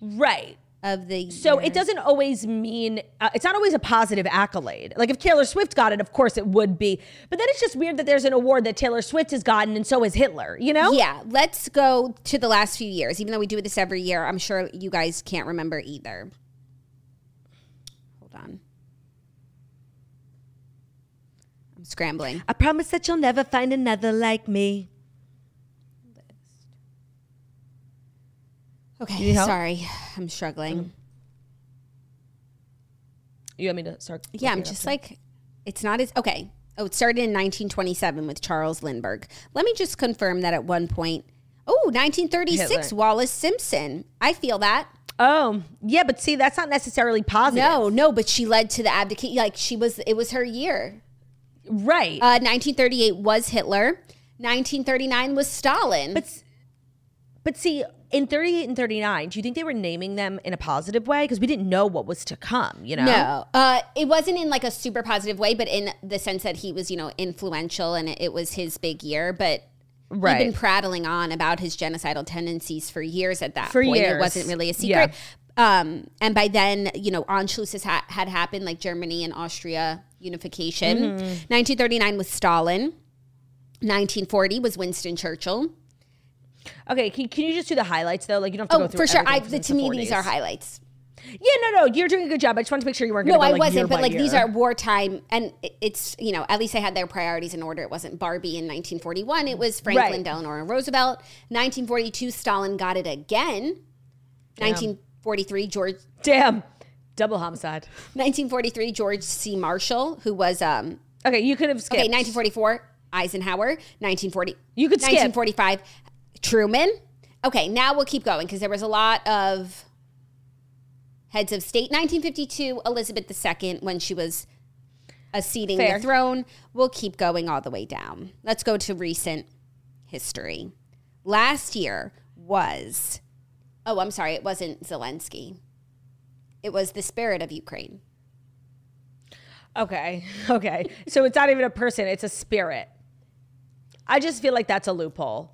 right. Of the. So it doesn't always mean uh, it's not always a positive accolade. Like if Taylor Swift got it, of course it would be. But then it's just weird that there's an award that Taylor Swift has gotten and so has Hitler. You know? Yeah, let's go to the last few years. Even though we do this every year, I'm sure you guys can't remember either. Hold on. I'm scrambling. I promise that you'll never find another like me. Okay, sorry. I'm struggling. You want me to start? Yeah, I'm just like, it's not as okay. Oh, it started in 1927 with Charles Lindbergh. Let me just confirm that at one point. Oh, 1936, Hitler. Wallis Simpson. I feel that. Oh, yeah, but see, that's not necessarily positive. No, no, but she led to the abdicate. Like she was, it was her year. Right. Uh, 1938 was Hitler. 1939 was Stalin. but but see, in 38 and 39, do you think they were naming them in a positive way? Because we didn't know what was to come, you know? No, uh, it wasn't in like a super positive way, but in the sense that he was, you know, influential and it, was his big year. But Right. he'd been prattling on about his genocidal tendencies for years at that For point. years. It wasn't really a secret. Um, and by then, you know, Anschluss ha- had happened, like Germany and Austria unification. Mm-hmm. 1939 was Stalin. 1940 was Winston Churchill. Okay, can, can you just do the highlights though? Like you don't have to Oh, go through for sure. I, the, to me, the these are highlights. Yeah, no, no, you're doing a good job. I just wanted to make sure you weren't going No, to I go like year wasn't, but like these are wartime, and it's you know at least they had their priorities in order. It wasn't Barbie in 1941; it was Franklin Right. Delano Roosevelt. 1942, Stalin got it again. 1943, George. Damn, double homicide. 1943, George C. Marshall, who was um Okay, you could have skipped. okay. 1944, Eisenhower. 1940. You could skip. 1945, Truman. Okay, now we'll keep going because there was a lot of heads of state. 1952, Elizabeth II, when she was acceding Fair. the throne. We'll keep going all the way down. Let's go to recent history. Last year was, oh, I'm sorry, it wasn't Zelensky. It was the spirit of Ukraine. Okay, okay. so it's not even a person; it's a spirit. I just feel like that's a loophole.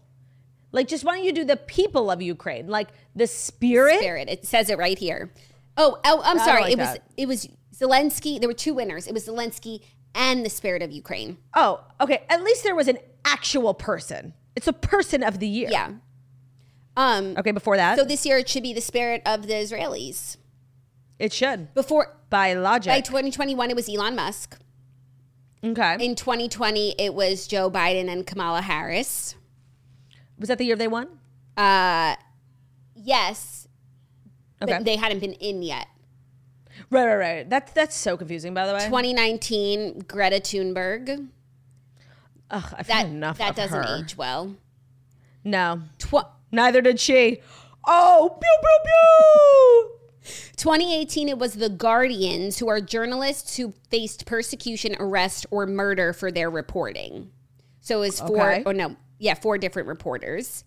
Like, just why don't you do the people of Ukraine, like the spirit? Spirit. It says it right here. Oh, oh I'm sorry. like it was that. it was Zelensky. There were two winners. It was Zelensky and the spirit of Ukraine. Oh, okay. At least there was an actual person. It's a person of the year. Yeah. Um. Okay. Before that, So this year it should be the spirit of the Israelis. it should Before by logic. by 2021 it was Elon Musk. okay. In 2020 it was Joe Biden and Kamala Harris. Was that the year they won? Uh, yes, Okay. but they hadn't been in yet. right, right, right. That's that's so confusing. By the way, 2019 Greta Thunberg. Ugh, I've That had enough. that doesn't her. age well. No, Tw- neither did she. Oh, pew pew pew. 2018, it was the Guardians, who are journalists who faced persecution, arrest, or murder for their reporting. So it was four, Okay. oh no, yeah, four different reporters.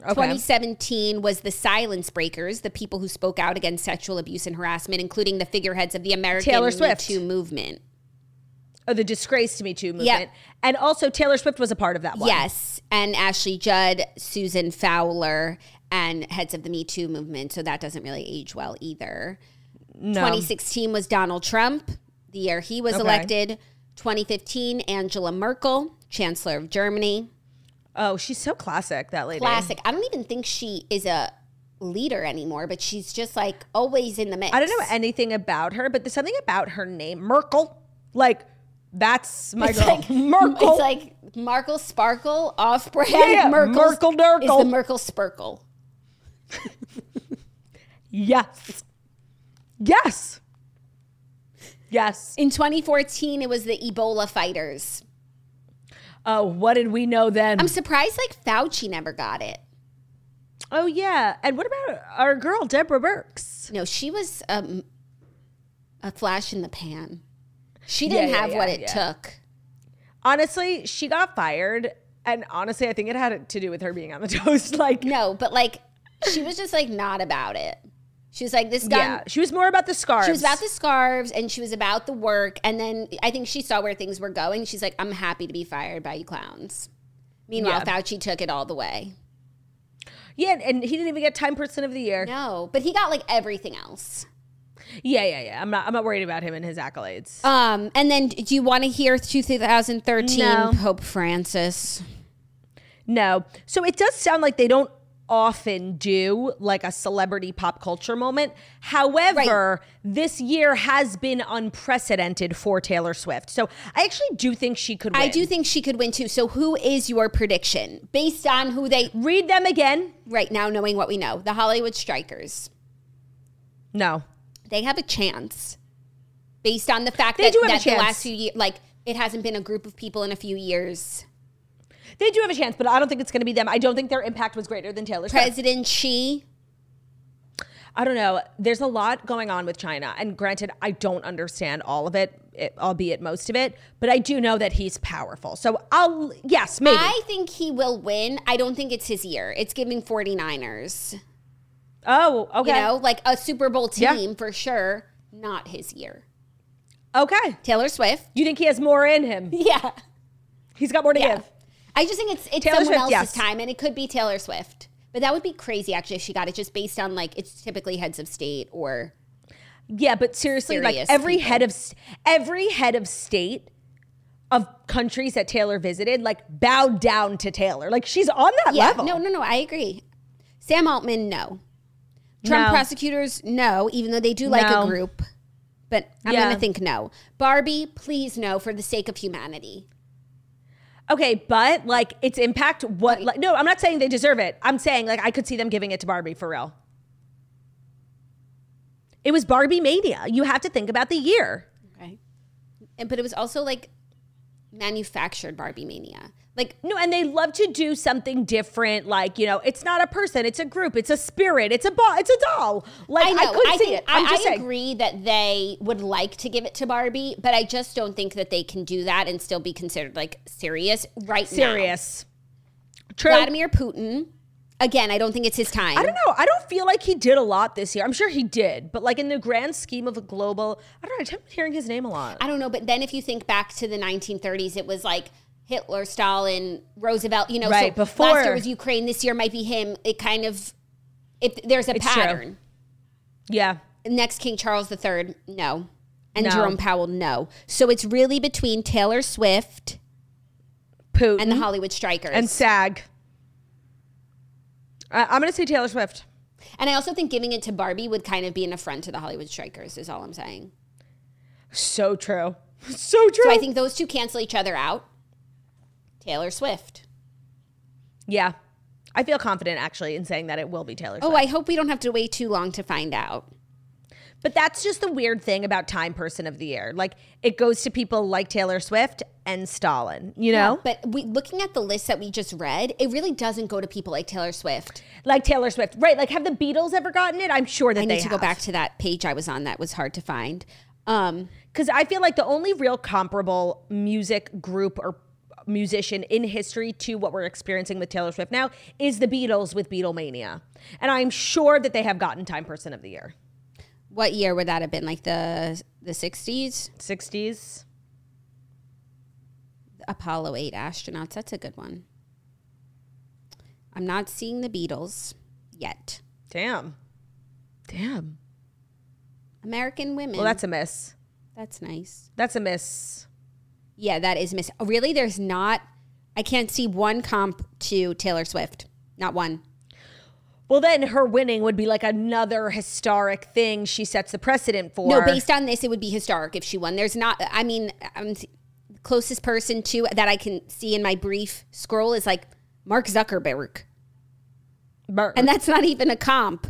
Okay. 2017 was the Silence Breakers, the people who spoke out against sexual abuse and harassment, including the figureheads of the American Taylor Me Too movement. Oh, the disgrace to Me Too movement. Yeah. And also Taylor Swift was a part of that one. Yes, and Ashley Judd, Susan Fowler, and heads of the Me Too movement. So that doesn't really age well either. No. 2016 was Donald Trump, the year he was Okay. elected. 2015, Angela Merkel, Chancellor of Germany. Oh, she's so classic, that lady. Classic. I don't even think she is a leader anymore, but she's just like always in the mix. I don't know anything about her, but there's something about her name, Merkel. Like, that's my It's girl. like Merkel. It's like Markle Sparkle off brand. Yeah, Merkel's- Merkel Durkel. is the Merkel Spurkle. yes. Yes. Yes. In 2014, it was the Ebola fighters. Oh, what did we know then? I'm surprised like Fauci never got it. oh, yeah. And what about our girl, Deborah Birx? No, she was um, a flash in the pan. She didn't yeah, have yeah, what it yeah. took. Honestly, she got fired. And honestly, I think it had to do with her being on the toast. Like, No, but like she was just like not about it. She was like this guy. yeah, she was more about the scarves. She was about the scarves and she was about the work. And then I think she saw where things were going. She's like, I'm happy to be fired by you clowns. Meanwhile, Yeah. Fauci took it all the way. Yeah, and he didn't even get Time Person of the Year. No, but he got like everything else. Yeah, yeah, yeah. I'm not. I'm not worried about him and his accolades. Um, and then do you want to hear 2013 No. Pope Francis? No. So it does sound like they don't often do like a celebrity pop culture moment. However, this year has been unprecedented for Taylor Swift. So I actually do think she could win. I do think she could win too. So who is your prediction based on who they Read them again. right now knowing what we know? The Hollywood Strikers. No. They have a chance based on the fact They that, do have a that the last few years like it hasn't been a group of people in a few years. They do have a chance, but I don't think it's going to be them. I don't think their impact was greater than Taylor Swift. President Xi, I don't know. There's a lot going on with China. And granted, I don't understand all of it, it, albeit most of it, but I do know that he's powerful. So I'll, yes, maybe. I think he will win. I don't think it's his year. It's giving 49ers. oh, okay. You know, like a Super Bowl Yeah. team for sure. Not his year. Okay. Taylor Swift. You think he has more in him? Yeah. He's got more to Yeah. give. I just think it's it's Taylor someone Swift, else's yes. time, and it could be Taylor Swift. But that would be crazy, actually, if she got it just based on like it's typically heads of state or Yeah, but seriously, like Serious every people. head of every head of state of countries that Taylor visited, like bowed down to Taylor. Like she's on that yeah. level. No, no, no. I agree. Sam Altman, no. Trump No. prosecutors, no. Even though they do like No. a group, but I'm Yeah. gonna think no. Barbie, please no, for the sake of humanity. Okay, but like its impact, what? Like, no, I'm not saying they deserve it. I'm saying like I could see them giving it to Barbie for real. It was Barbie mania. You have to think about the year. Okay. And but it was also like manufactured Barbie mania. Like No, and they love to do something different. Like you know, it's not a person, it's a group, it's a spirit, it's a ball, it's a doll. Like I I, could I, see think, it. I'm I, just I agree that they would like to give it to Barbie, but I just don't think that they can do that and still be considered like serious right now. Serious. True. Vladimir Putin. Again, I don't think it's his time. I don't know. I don't feel like he did a lot this year. I'm sure he did, but like in the grand scheme of a global, I don't know. I kept hearing his name a lot. I don't know, but then if you think back to the 1930s, it was like Hitler, Stalin, Roosevelt. You know, Right, so before- last year was Ukraine. This year might be him. It kind of, if there's a It's true. pattern. Yeah. Next King Charles III, no, and No. Jerome Powell, no. So it's really between Taylor Swift Putin and the Hollywood Strikers. and SAG. I- I'm going to say Taylor Swift. And I also think giving it to Barbie would kind of be an affront to the Hollywood Strikers, is all I'm saying. So true. So true. So I think those two cancel each other out. Taylor Swift. yeah. I feel confident actually in saying that it will be Taylor Swift. Oh, I hope we don't have to wait too long to find out. But that's just the weird thing about Time Person of the Year. Like it goes to people like Taylor Swift and Stalin, you know? But we looking at the list that we just read, it really doesn't go to people like Taylor Swift. Like Taylor Swift. Right. Like have the Beatles ever gotten it? I'm sure that I they need to go back to that page I was on that was hard to find. Um, Because I feel like the only real comparable music group or musician in history to what we're experiencing with Taylor Swift now is the Beatles with Beatlemania. And I'm sure that they have gotten Time Person of the Year. what year would that have been? Like the the 60s? 60s. Apollo 8 astronauts. That's a good one. I'm not seeing the Beatles yet. Damn. Damn. American women. Well, that's a miss. that's nice. That's a miss. Yeah, that is miss. Really? There's not. I can't see one comp to Taylor Swift. Not one. Well, then her winning would be like another historic thing she sets the precedent for. No, based on this, it would be historic if she won. There's not. I mean, I'm the closest person to that I can see in my brief scroll is like Mark Zuckerberg, and that's not even a comp.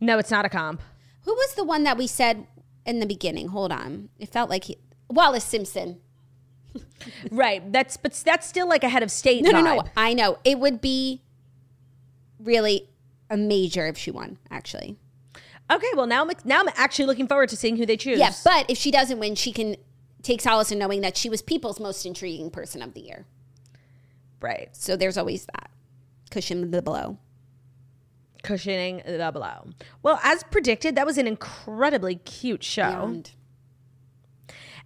no, it's not a comp. Who was the one that we said in the beginning? Hold on, it felt like he, Wallis Simpson. Right. That's but that's still like a head of state. No, no, no. I know it would be really a major if she won. Actually, Okay, well now I'm now I'm actually looking forward to seeing who they choose. yeah. But if she doesn't win, she can take solace in knowing that she was people's most intriguing person of the year. right. So there's always that cushion the blow. Cushioning the blow. Well, as predicted, that was an incredibly cute show. Beyond.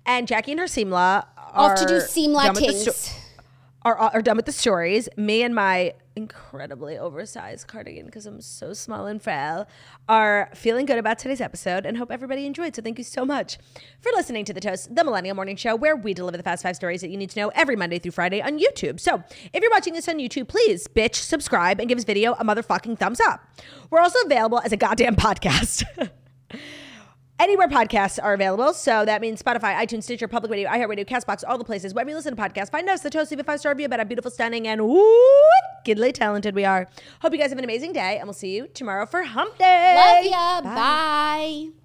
And Jackie and her Seamla are Off to do Seamla done with the Kings. sto- are, are done with the stories. Me and my incredibly oversized cardigan, because I'm so small and frail, are feeling good about today's episode and hope everybody enjoyed. So thank you so much for listening to The Toast, the Millennial Morning Show, where we deliver the fast five stories that you need to know every Monday through Friday on YouTube. So if you're watching this on YouTube, please bitch, subscribe, and give this video a motherfucking thumbs up. We're also available as a goddamn podcast. Anywhere podcasts are available. So that means Spotify, iTunes, Stitcher, Public Radio, iHeartRadio, Castbox, all the places. Wherever you listen to podcasts, find us, the Toast, leave a five star review about how beautiful, stunning, and wickedly talented we are. Hope you guys have an amazing day, and we'll see you tomorrow for Hump Day. Love ya. Bye.